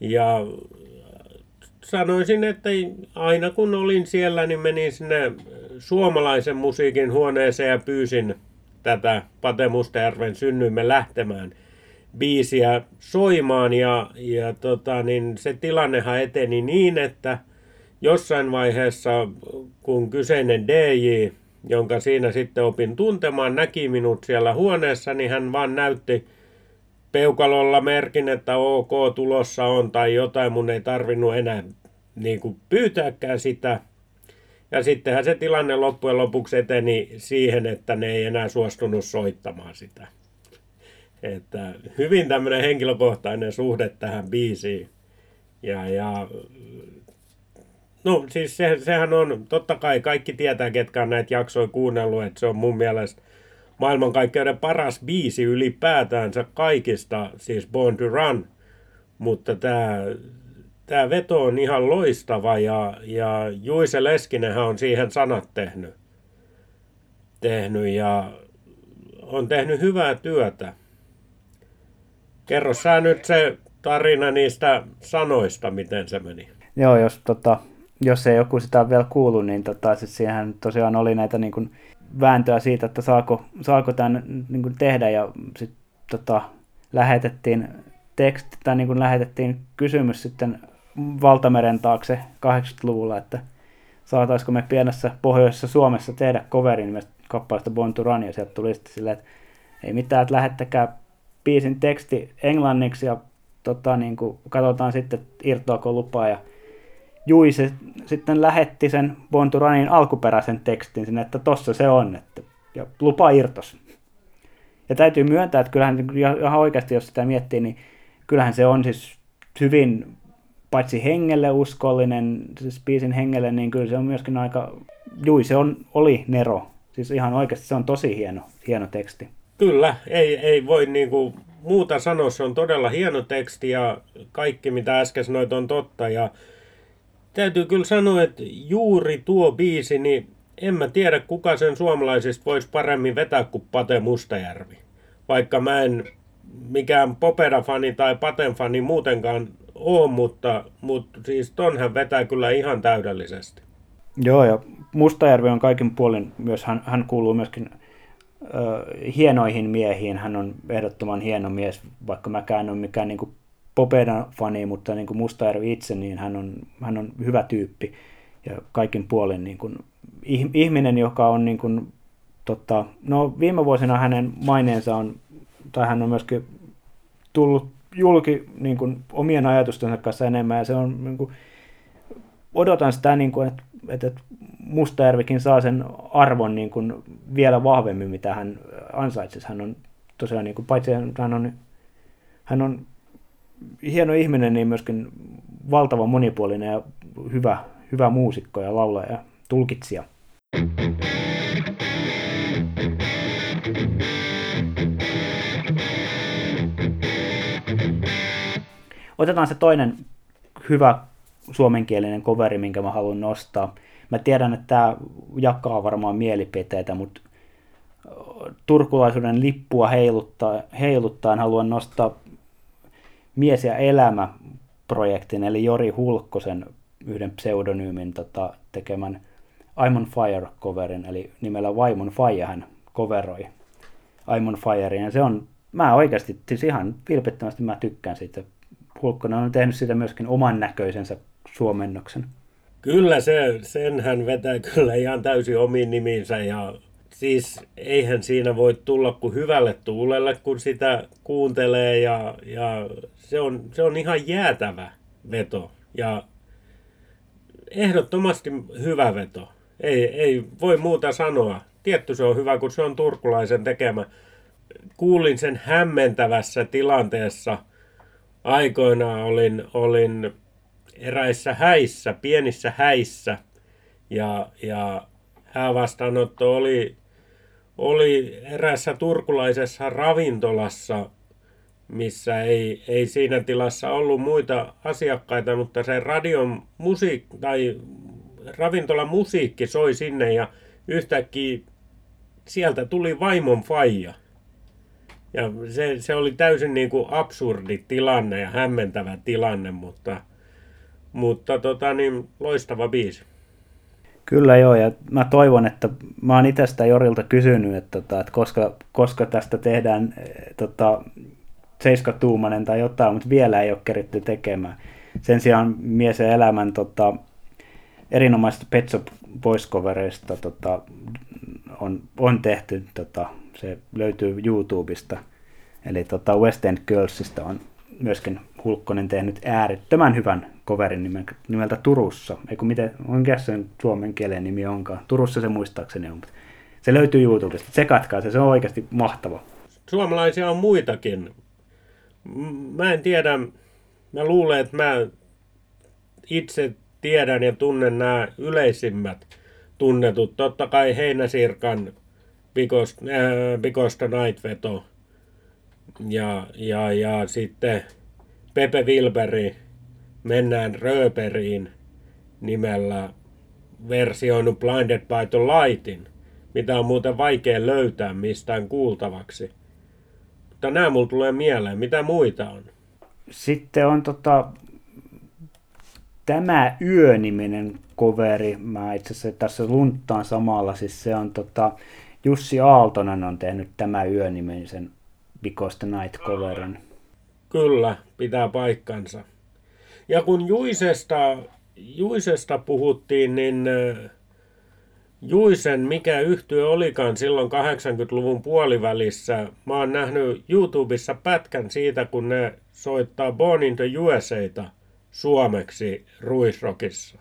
ja sanoisin, että aina kun olin siellä, niin menin sinne suomalaisen musiikin huoneeseen ja pyysin tätä Pate Mustajärven synnymme lähtemään – biisiä soimaan. Ja, ja tota, niin se tilannehan eteni niin, että jossain vaiheessa, kun kyseinen DJ, jonka siinä sitten opin tuntemaan, näki minut siellä huoneessa, niin hän vaan näytti peukalolla merkin, että ok, tulossa on tai jotain, mun ei tarvinnut enää niin kuin pyytääkään sitä. Ja sittenhän se tilanne loppujen lopuksi eteni siihen, että ne ei enää suostunut soittamaan sitä. Että hyvin tämmöinen henkilökohtainen suhde tähän biisiin. Ja, ja no siis se, sehän on, totta kai kaikki tietää, ketkä on näitä jaksoja kuunnellut, että se on mun mielestä maailmankaikkeuden paras biisi ylipäätäänsä kaikista, siis Born to Run. Mutta tämä tämä veto on ihan loistava ja, ja Juise Leskinenhän on siihen sanat tehnyt. tehnyt ja on tehnyt hyvää työtä. Kerro sä nyt se tarina niistä sanoista, miten se meni. Joo, jos, tota, jos ei joku sitä vielä kuullut, niin tota, siis siihen tosiaan oli näitä niin kuin, vääntöä siitä, että saako, saako tämän niin kuin, tehdä ja sitten tota, lähetettiin teksti tai niin kuin, lähetettiin kysymys sitten valtameren taakse 80-luvulla, että saataisiko me pienessä pohjoisessa Suomessa tehdä coverin kappaleesta Born to Run, ja sieltä tuli sitten silleen, että ei mitään, että lähettäkää biisin teksti englanniksi ja tota, niin kuin, katsotaan sitten, irtoako lupaa. Ja Juise sitten lähetti sen Bonturanin alkuperäisen tekstin sinne, että tossa se on, että, ja lupa irtos. Ja täytyy myöntää, että kyllähän ihan oikeasti, jos sitä miettii, niin kyllähän se on siis hyvin paitsi hengelle uskollinen, siis biisin hengelle, niin kyllä se on myöskin aika, jui se on, oli Nero. Siis ihan oikeasti se on tosi hieno, hieno teksti. Kyllä, ei, ei voi niinku muuta sanoa, se on todella hieno teksti ja kaikki mitä äsken sanoit on totta ja täytyy kyllä sanoa, että juuri tuo biisi, niin en mä tiedä kuka sen suomalaisista voisi paremmin vetää kuin Pate Mustajärvi. Vaikka mä en mikään Popera-fani tai Paten-fani muutenkaan ole, mutta, mutta siis ton hän vetää kyllä ihan täydellisesti. Joo, ja Mustajärvi on kaikin puolin myös, hän, hän kuuluu myöskin ö, hienoihin miehiin. Hän on ehdottoman hieno mies, vaikka mäkään en ole mikään niin kuin Popedan fani, mutta niin kuin Mustajärvi itse, niin hän on, hän on hyvä tyyppi ja kaikin puolin niin kuin, ihminen, joka on niin kuin, tota, no viime vuosina hänen maineensa on, tai hän on myöskin tullut julki niin kuin, omien ajatustensa kanssa enemmän ja se on niin kuin, odotan sitä, niin kuin, että, että Mustajärvikin saa sen arvon niin kuin, vielä vahvemmin, mitä hän ansaitsisi. Hän on tosiaan, niin kuin, paitsi hän on, hän on hieno ihminen, niin myöskin valtava monipuolinen ja hyvä, hyvä muusikko ja laulaja ja tulkitsija. Otetaan se toinen hyvä suomenkielinen coveri, minkä mä haluan nostaa. Mä tiedän, että tämä jakaa varmaan mielipiteitä, mutta turkulaisuuden lippua heiluttaa, heiluttaan haluan nostaa Mies ja elämä projektin, eli Jori Hulkkosen yhden pseudonyymin tota, tekemän I'm on Fire-coverin, eli nimellä Vaimon Fire hän coveroi I'm on Firein, ja se on, mä oikeasti, siis ihan vilpittömästi mä tykkään siitä. Hulkkonen on tehnyt siitä myöskin oman näköisensä suomennoksen. Kyllä se, sen hän vetää kyllä ihan täysin omiin nimiinsä ja siis eihän siinä voi tulla kuin hyvälle tuulelle, kun sitä kuuntelee ja, ja se, on, se on ihan jäätävä veto ja ehdottomasti hyvä veto. Ei, ei voi muuta sanoa. Tietty se on hyvä, kun se on turkulaisen tekemä. Kuulin sen hämmentävässä tilanteessa. Aikoinaan olin, olin eräissä häissä, pienissä häissä. Ja, ja häävastaanotto oli, oli erässä turkulaisessa ravintolassa, missä ei, ei siinä tilassa ollut muita asiakkaita, mutta se radion musiikki tai ravintolan musiikki soi sinne ja yhtäkkiä sieltä tuli vaimon faija. Ja se, se oli täysin niin kuin absurdi tilanne ja hämmentävä tilanne, mutta, mutta tota, niin, loistava biisi. Kyllä joo, ja mä toivon, että mä oon itse sitä Jorilta kysynyt, että, tota, että koska, koska tästä tehdään tota, seiskatuumainen tai jotain, mutta vielä ei ole keritty tekemään. Sen sijaan mies ja elämän tota, erinomaisista Pet Shop tota, on, on tehty, tota, se löytyy YouTubesta. Eli tota, West End Girlsista on myöskin Hulkkonen tehnyt äärettömän hyvän coverin nimeltä Turussa. Eikö miten, mikä sen suomen kielen nimi onkaan? Turussa se muistaakseni on. Se löytyy YouTubesta. Tsekatkaa se, se on oikeasti mahtava. Suomalaisia on muitakin. Mä en tiedä, mä luulen, että mä itse tiedän ja tunnen nämä yleisimmät tunnetut. Totta kai Heinäsirkan Bikosta, äh, Bikosta Night-veto ja, ja, ja sitten Pepe Wilberi Mennään Röperiin nimellä versioinut Blinded by the Lightin, mitä on muuten vaikea löytää mistään kuultavaksi. Mutta nämä mulla tulee mieleen. Mitä muita on? Sitten on tota, tämä Yö-niminen coveri. Mä itse asiassa tässä lunttaan samalla. Siis se on tota, Jussi Aaltonen on tehnyt tämä Yö-nimisen Because the Night coverin. Kyllä, pitää paikkansa. Ja kun Juisesta, Juisesta puhuttiin, niin Juisen, mikä yhtyö olikaan silloin 80-luvun puolivälissä. Mä oon nähnyt YouTubessa pätkän siitä, kun ne soittaa Born in the suomeksi Ruisrockissa.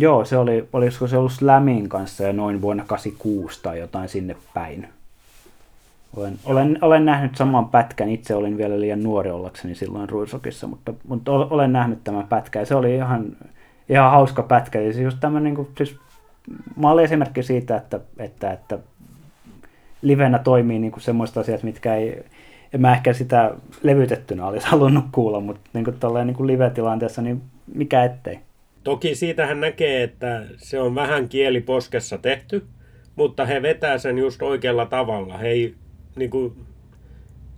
Joo, se oli, olisiko se ollut Slamin kanssa ja noin vuonna 86 tai jotain sinne päin. Olen, olen, olen nähnyt saman pätkän, itse olin vielä liian nuori ollakseni silloin Ruisrockissa, mutta, mutta olen nähnyt tämän pätkän se oli ihan, ihan hauska pätkä. Se just tämä, niin kuin, siis, olen esimerkki siitä, että, että, että livenä toimii niin semmoista asiat, mitkä ei, en mä ehkä sitä levytettynä olisi halunnut kuulla, mutta niin kuin, niin kuin live-tilanteessa, niin mikä ettei. Toki siitähän näkee, että se on vähän kieliposkessa tehty, mutta he vetää sen just oikealla tavalla. He ei, niin kuin,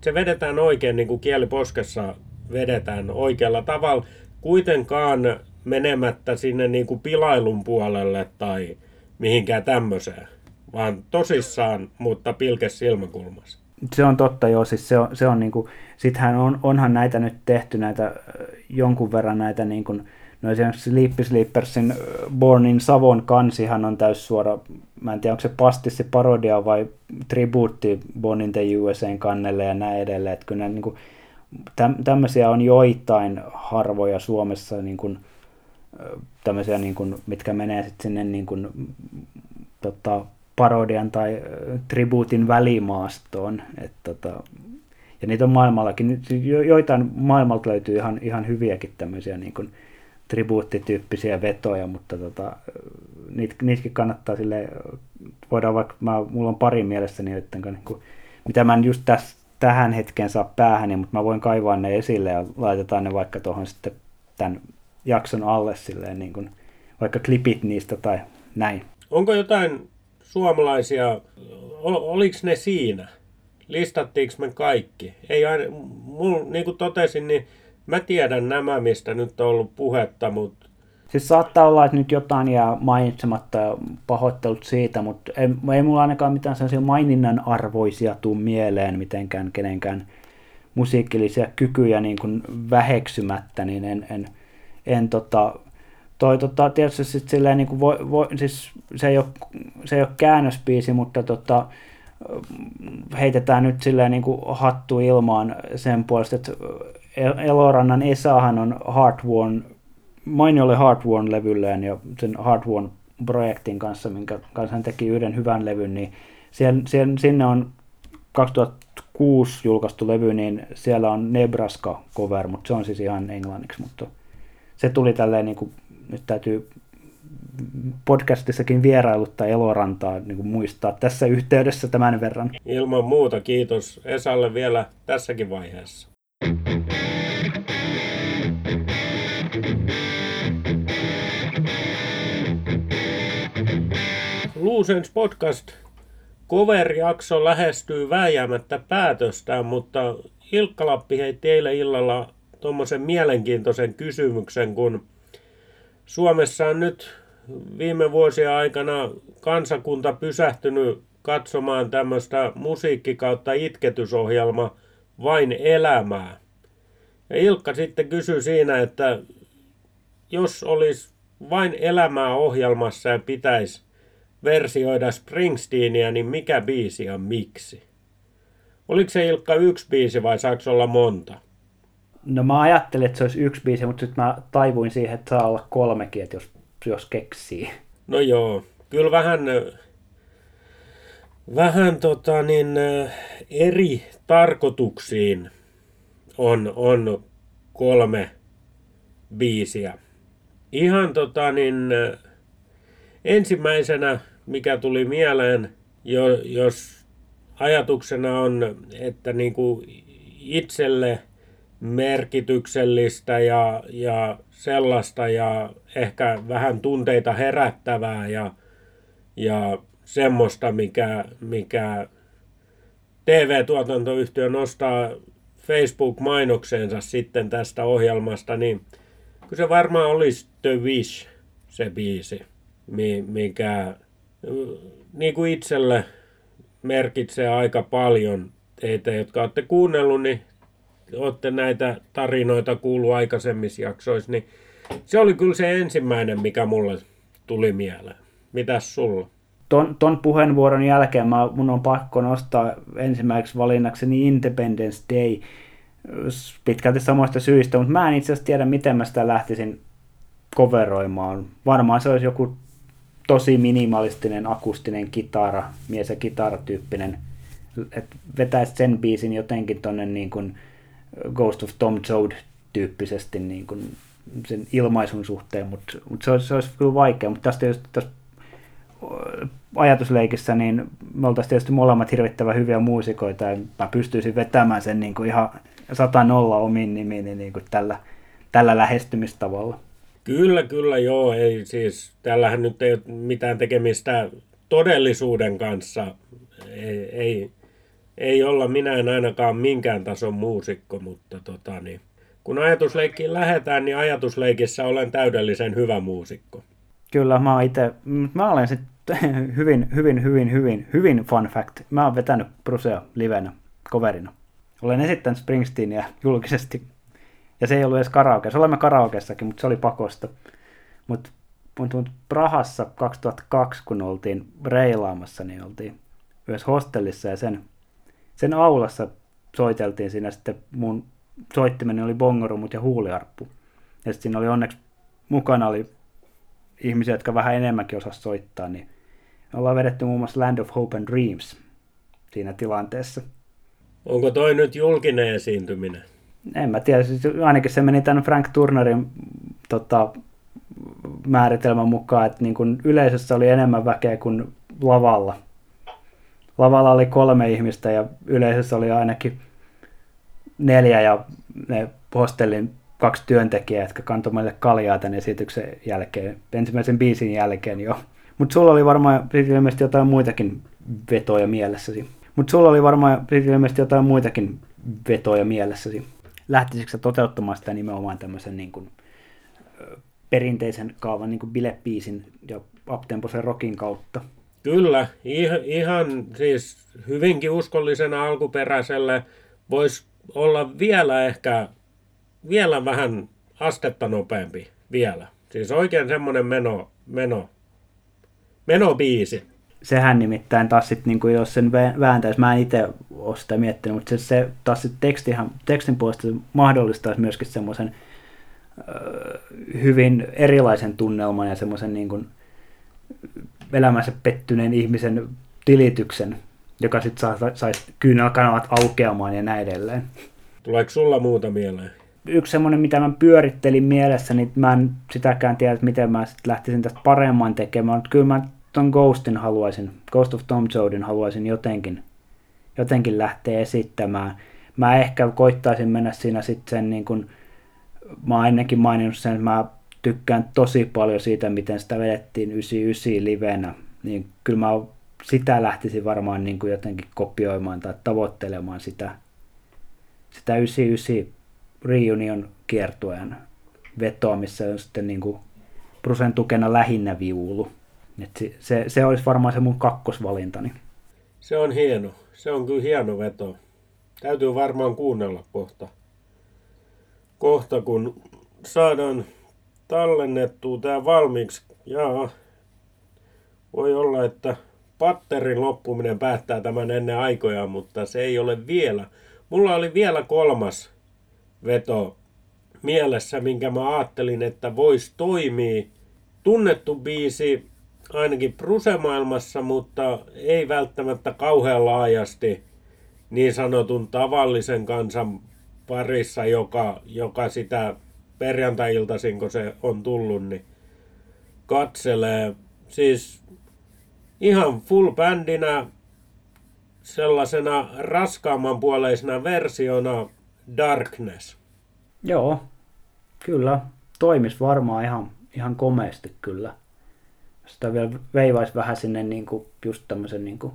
se vedetään oikein niin kuin kieliposkessa vedetään oikealla tavalla, kuitenkaan menemättä sinne niin kuin pilailun puolelle tai mihinkään tämmöiseen, vaan tosissaan, mutta pilkes silmäkulmassa. Se on totta, joo. Siis se on, se on niin kuin, sittenhän on, onhan näitä nyt tehty näitä jonkun verran näitä niin kuin, No esimerkiksi Sleepy Sleepersin Born in Savon kansihan on täys suora, mä en tiedä onko se pastissi parodia vai tribuutti Born in the USAn kannelle ja näin edelleen. Että kyllä niin kuin, tämmöisiä on joitain harvoja Suomessa niin kuin, tämmöisiä, niin kuin, mitkä menee sitten sinne niin kuin, tota, parodian tai tribuutin välimaastoon. Et, tota, ja niitä on maailmallakin, joitain maailmalta löytyy ihan, ihan hyviäkin tämmöisiä niin kuin, tribuuttityyppisiä vetoja, mutta tota, niit, niitäkin kannattaa sille voidaan vaikka, mä, mulla on pari mielessäni, että niin kuin, mitä mä en just täs, tähän hetkeen saa päähän, mutta mä voin kaivaa ne esille ja laitetaan ne vaikka tuohon sitten tämän jakson alle silleen, niin kuin, vaikka klipit niistä tai näin. Onko jotain suomalaisia, ol, oliko ne siinä? Listattiinko me kaikki? Ei aina, mul, niin kuin totesin, niin Mä tiedän nämä, mistä nyt on ollut puhetta, mutta... Siis saattaa olla, että nyt jotain jää mainitsematta ja pahoittelut siitä, mutta ei, ei mulla ainakaan mitään sellaisia maininnan arvoisia tuu mieleen mitenkään kenenkään musiikillisia kykyjä niin kuin väheksymättä, niin en, en, en tota, toi tota, tietysti sit silleen niin kuin voi, voi, siis se ei ole, se ei ole käännöspiisi, mutta tota, heitetään nyt silleen niin kuin hattu ilmaan sen puolesta, että Elorannan Esahan on Heartworn, mainiolle Heartworn-levylleen ja sen Heartworn-projektin kanssa, minkä kanssa hän teki yhden hyvän levyn, niin siellä, siellä, sinne on 2006 julkaistu levy, niin siellä on Nebraska cover, mutta se on siis ihan englanniksi, mutta se tuli tälleen niin kuin, nyt täytyy podcastissakin vierailuttaa Elorantaa niin kuin muistaa tässä yhteydessä tämän verran. Ilman muuta kiitos Esalle vielä tässäkin vaiheessa. Luusens podcast cover-jakso lähestyy vääjäämättä päätöstään, mutta Ilkka Lappi heitti eilen illalla tuommoisen mielenkiintoisen kysymyksen, kun Suomessa on nyt viime vuosien aikana kansakunta pysähtynyt katsomaan tämmöistä musiikki kautta itketysohjelma Vain elämää. Ja Ilkka sitten kysyi siinä, että jos olisi vain elämää ohjelmassa ja pitäisi versioida Springsteenia, niin mikä biisi ja miksi? Oliko se Ilkka yksi biisi vai saako olla monta? No mä ajattelin, että se olisi yksi biisi, mutta sitten mä taivuin siihen, että saa olla kolmekin, että jos, jos keksii. No joo, kyllä vähän, vähän tota niin, eri tarkoituksiin on, on kolme biisiä. Ihan tota niin, ensimmäisenä, mikä tuli mieleen, jo, jos ajatuksena on, että niin kuin itselle merkityksellistä ja, ja sellaista ja ehkä vähän tunteita herättävää ja, ja semmoista, mikä, mikä TV-tuotantoyhtiö nostaa Facebook-mainokseensa sitten tästä ohjelmasta, niin kyllä se varmaan olisi The Wish, se biisi, mikä niin kuin itselle merkitsee aika paljon teitä, jotka olette kuunnellut, niin olette näitä tarinoita kuullut aikaisemmissa jaksoissa, niin se oli kyllä se ensimmäinen, mikä mulle tuli mieleen. Mitäs sulla? ton, ton puheenvuoron jälkeen mä, mun on pakko nostaa ensimmäiseksi valinnakseni Independence Day pitkälti samoista syistä, mutta mä en itse asiassa tiedä, miten mä sitä lähtisin coveroimaan. Varmaan se olisi joku tosi minimalistinen akustinen kitara, mies- ja kitaratyyppinen, että vetäisi sen biisin jotenkin tonne niin kuin Ghost of Tom Joad tyyppisesti niin kuin sen ilmaisun suhteen, mutta, mutta se, se olisi kyllä vaikea, mutta tästä just tässä ajatusleikissä, niin me oltaisiin tietysti molemmat hirvittävän hyviä muusikoita, ja mä pystyisin vetämään sen niin kuin ihan sata nolla omin nimiin niin kuin tällä, tällä lähestymistavalla. Kyllä, kyllä, joo. Ei, siis, tällähän nyt ei ole mitään tekemistä todellisuuden kanssa. Ei, ei, ei olla minä en ainakaan minkään tason muusikko, mutta tota, niin, kun ajatusleikkiin lähdetään, niin ajatusleikissä olen täydellisen hyvä muusikko. Kyllä, mä oon itse, mä olen sitten hyvin, hyvin, hyvin, hyvin, hyvin fun fact. Mä oon vetänyt Brusea livenä, coverina. Olen esittänyt Springsteenia julkisesti ja se ei ollut edes karaoke. Se olemme karaokeessakin, mutta se oli pakosta. Mutta mut, mut Prahassa 2002, kun oltiin reilaamassa, niin oltiin myös hostellissa ja sen, sen aulassa soiteltiin siinä sitten mun soittimeni oli bongorumut ja huuliarppu. Ja sitten siinä oli onneksi mukana oli ihmisiä, jotka vähän enemmänkin osas soittaa, niin me ollaan vedetty muun muassa Land of Hope and Dreams siinä tilanteessa. Onko toi nyt julkinen esiintyminen? En mä tiedä, siis ainakin se meni tämän Frank Turnerin tota, määritelmän mukaan, että niin kun yleisössä oli enemmän väkeä kuin lavalla. Lavalla oli kolme ihmistä ja yleisössä oli ainakin neljä ja ne hostellin kaksi työntekijää, jotka kantoi meille kaljaa tämän esityksen jälkeen, ensimmäisen biisin jälkeen jo. Mutta sulla oli varmaan ilmeisesti jotain muitakin vetoja mielessäsi. Mutta sulla oli varmaan ilmeisesti jotain muitakin vetoja mielessäsi lähtisikö toteuttamaan sitä nimenomaan tämmöisen niin kuin, perinteisen kaavan niin kuin bilepiisin ja uptemposen rockin kautta? Kyllä, ihan, ihan siis hyvinkin uskollisena alkuperäiselle voisi olla vielä ehkä vielä vähän astetta nopeampi vielä. Siis oikein semmoinen meno, meno, menobiisi sehän nimittäin taas sitten, niin jos sen vääntäisi, mä en itse ole sitä miettinyt, mutta se, se taas sit tekstihan, tekstin puolesta mahdollistaisi myöskin semmoisen hyvin erilaisen tunnelman ja semmoisen niin kuin elämänsä pettyneen ihmisen tilityksen, joka sitten saisi kyynelkanavat aukeamaan ja näin edelleen. Tuleeko sulla muuta mieleen? Yksi semmoinen, mitä mä pyörittelin mielessä, niin mä en sitäkään tiedä, että miten mä sitten lähtisin tästä paremman tekemään, mutta kyllä mä ton Ghostin haluaisin, Ghost of Tom Joadin haluaisin jotenkin, jotenkin lähteä esittämään. Mä ehkä koittaisin mennä siinä sitten sen niin kuin, mä oon ennenkin maininnut sen, että mä tykkään tosi paljon siitä, miten sitä vedettiin 99 livenä. Niin kyllä mä sitä lähtisin varmaan niin kuin jotenkin kopioimaan tai tavoittelemaan sitä, sitä 99 reunion kiertueen vetoa, missä on sitten niin kuin prosentukena lähinnä viulu. Et se, se, se olisi varmaan se mun kakkosvalintani. Se on hieno. Se on kyllä hieno veto. Täytyy varmaan kuunnella kohta. Kohta kun saadaan tallennettua tämä valmiiksi. Jaa, voi olla, että patterin loppuminen päättää tämän ennen aikoja, mutta se ei ole vielä. Mulla oli vielä kolmas veto mielessä, minkä mä ajattelin, että voisi toimia. Tunnettu biisi, ainakin Pruse-maailmassa, mutta ei välttämättä kauhean laajasti niin sanotun tavallisen kansan parissa, joka, joka sitä perjantai-iltaisin, kun se on tullut, niin katselee. Siis ihan full bändinä sellaisena raskaamman puoleisena versiona Darkness. Joo, kyllä. Toimis varmaan ihan, ihan komeasti kyllä sitä vielä veivaisi vähän sinne niin kuin, just tämmöisen niin kuin,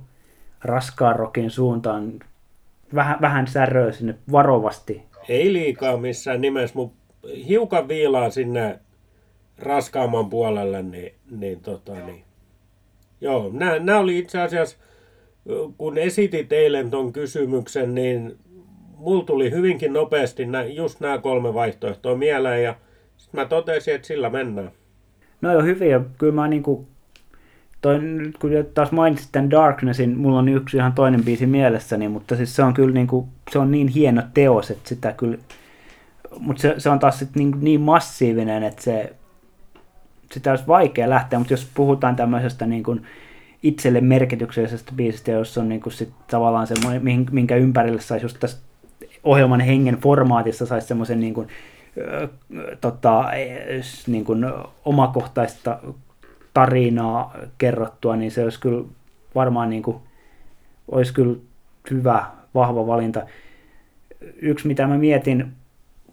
raskaan rokin suuntaan, vähän, vähän säröä sinne varovasti. Ei liikaa missään nimessä, mutta hiukan viilaa sinne raskaamman puolelle, niin, niin, tota, niin. Joo, nämä oli itse asiassa, kun esitit eilen ton kysymyksen, niin mulla tuli hyvinkin nopeasti nä, just nämä kolme vaihtoehtoa mieleen ja sitten mä totesin, että sillä mennään. No joo, hyviä. Kyllä mä niinku toi, nyt kun taas mainitsit tämän Darknessin, mulla on yksi ihan toinen biisi mielessäni, mutta siis se on kyllä niin, kuin, se on niin hieno teos, että sitä kyllä, mutta se, se on taas sit niin, niin massiivinen, että se, sitä olisi vaikea lähteä, mutta jos puhutaan tämmöisestä niin kuin itselle merkityksellisestä biisistä, jossa on niin kuin sit tavallaan semmoinen, minkä ympärille saisi just tässä ohjelman hengen formaatissa saisi semmoisen niin kuin, tota, niin kuin omakohtaista tarinaa kerrottua, niin se olisi kyllä varmaan niin kuin, olisi kyllä hyvä, vahva valinta. Yksi, mitä mä mietin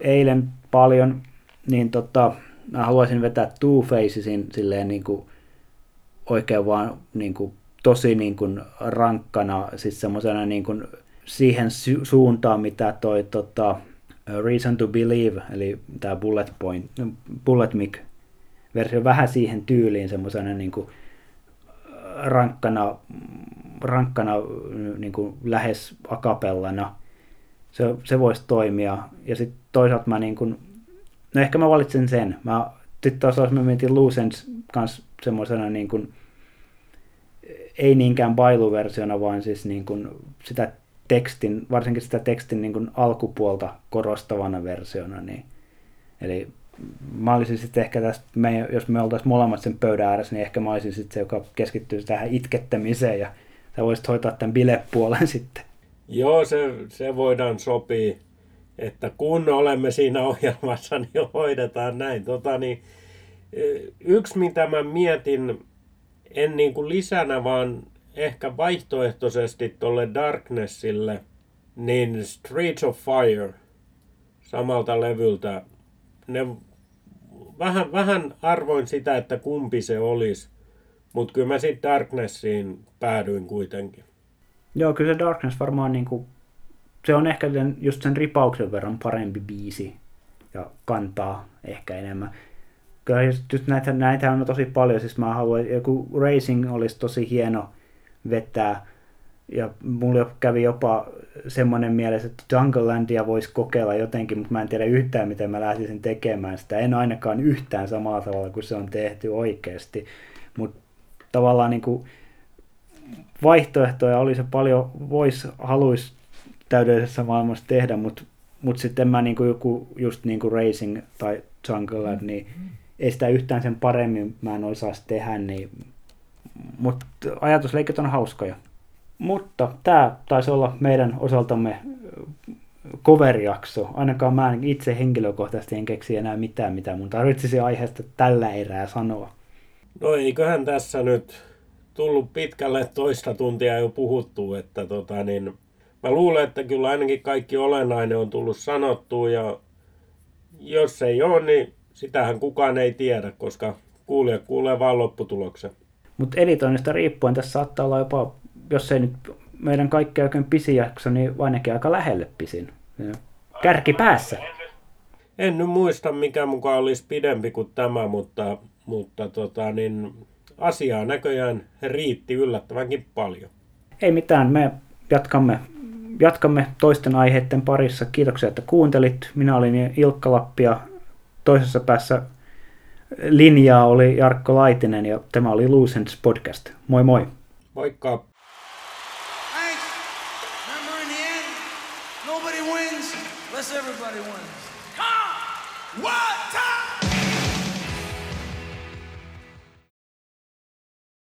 eilen paljon, niin tota, mä haluaisin vetää Two Facesin silleen niin kuin, oikein vaan niin kuin, tosi niin kuin, rankkana, siis semmoisena niin kuin, siihen su- suuntaan, mitä toi tota, Reason to Believe, eli tämä Bullet Point, Bullet Mic versio vähän siihen tyyliin semmoisena niin kuin rankkana, rankkana niin kuin lähes akapellana. Se, se voisi toimia. Ja sitten toisaalta mä niin kuin, no ehkä mä valitsen sen. Mä sitten taas mä mietin Lucens kanssa semmoisena niin kuin, ei niinkään bailuversiona, vaan siis niin kuin sitä tekstin, varsinkin sitä tekstin niin kuin alkupuolta korostavana versiona. Niin, eli mä olisin sitten ehkä tästä, me, jos me oltaisiin molemmat sen pöydän ääressä, niin ehkä mä olisin sitten se, joka keskittyy tähän itkettämiseen ja sä voisit hoitaa tämän bilepuolen sitten. Joo, se, se voidaan sopia, että kun olemme siinä ohjelmassa, niin hoidetaan näin. Tota, niin, yksi, mitä mä mietin, en niin kuin lisänä, vaan ehkä vaihtoehtoisesti tuolle Darknessille, niin Streets of Fire samalta levyltä ne vähän, vähän arvoin sitä, että kumpi se olisi. Mutta kyllä mä sitten Darknessiin päädyin kuitenkin. Joo, kyllä se Darkness varmaan niinku, se on ehkä sen, just sen ripauksen verran parempi biisi ja kantaa ehkä enemmän. Kyllä just, just näitä, näitä on tosi paljon, siis mä haluan, joku Racing olisi tosi hieno vetää, ja mulla kävi jopa semmoinen mielessä, että Junglelandia voisi kokeilla jotenkin, mutta mä en tiedä yhtään, miten mä lähtisin tekemään sitä. En ainakaan yhtään samalla tavalla kuin se on tehty oikeasti. Mutta tavallaan niin kuin vaihtoehtoja oli se paljon, voisi, haluaisi täydellisessä maailmassa tehdä, mutta mut sitten mä niin kuin joku just niin kuin Racing tai Jungleland, niin ei sitä yhtään sen paremmin mä en osaisi tehdä, niin, mutta ajatusleikit on hauskoja. Mutta tämä taisi olla meidän osaltamme cover-jakso. Ainakaan mä en itse henkilökohtaisesti en keksi enää mitään, mitä mun tarvitsisi aiheesta tällä erää sanoa. No eiköhän tässä nyt tullut pitkälle toista tuntia jo puhuttu, että tota niin, mä luulen, että kyllä ainakin kaikki olennainen on tullut sanottua ja jos ei ole, niin sitähän kukaan ei tiedä, koska kuulija kuulee vaan lopputuloksen. Mutta editoinnista riippuen tässä saattaa olla jopa jos ei nyt meidän kaikkein oikein pisin jakso, niin ainakin aika lähelle pisin. Kärki päässä. En nyt muista, mikä mukaan olisi pidempi kuin tämä, mutta, mutta tota, niin, asiaa näköjään riitti yllättävänkin paljon. Ei mitään, me jatkamme, jatkamme toisten aiheiden parissa. Kiitoksia, että kuuntelit. Minä olin Ilkka Lappi ja toisessa päässä linjaa oli Jarkko Laitinen ja tämä oli Lucents Podcast. Moi moi! Moikka!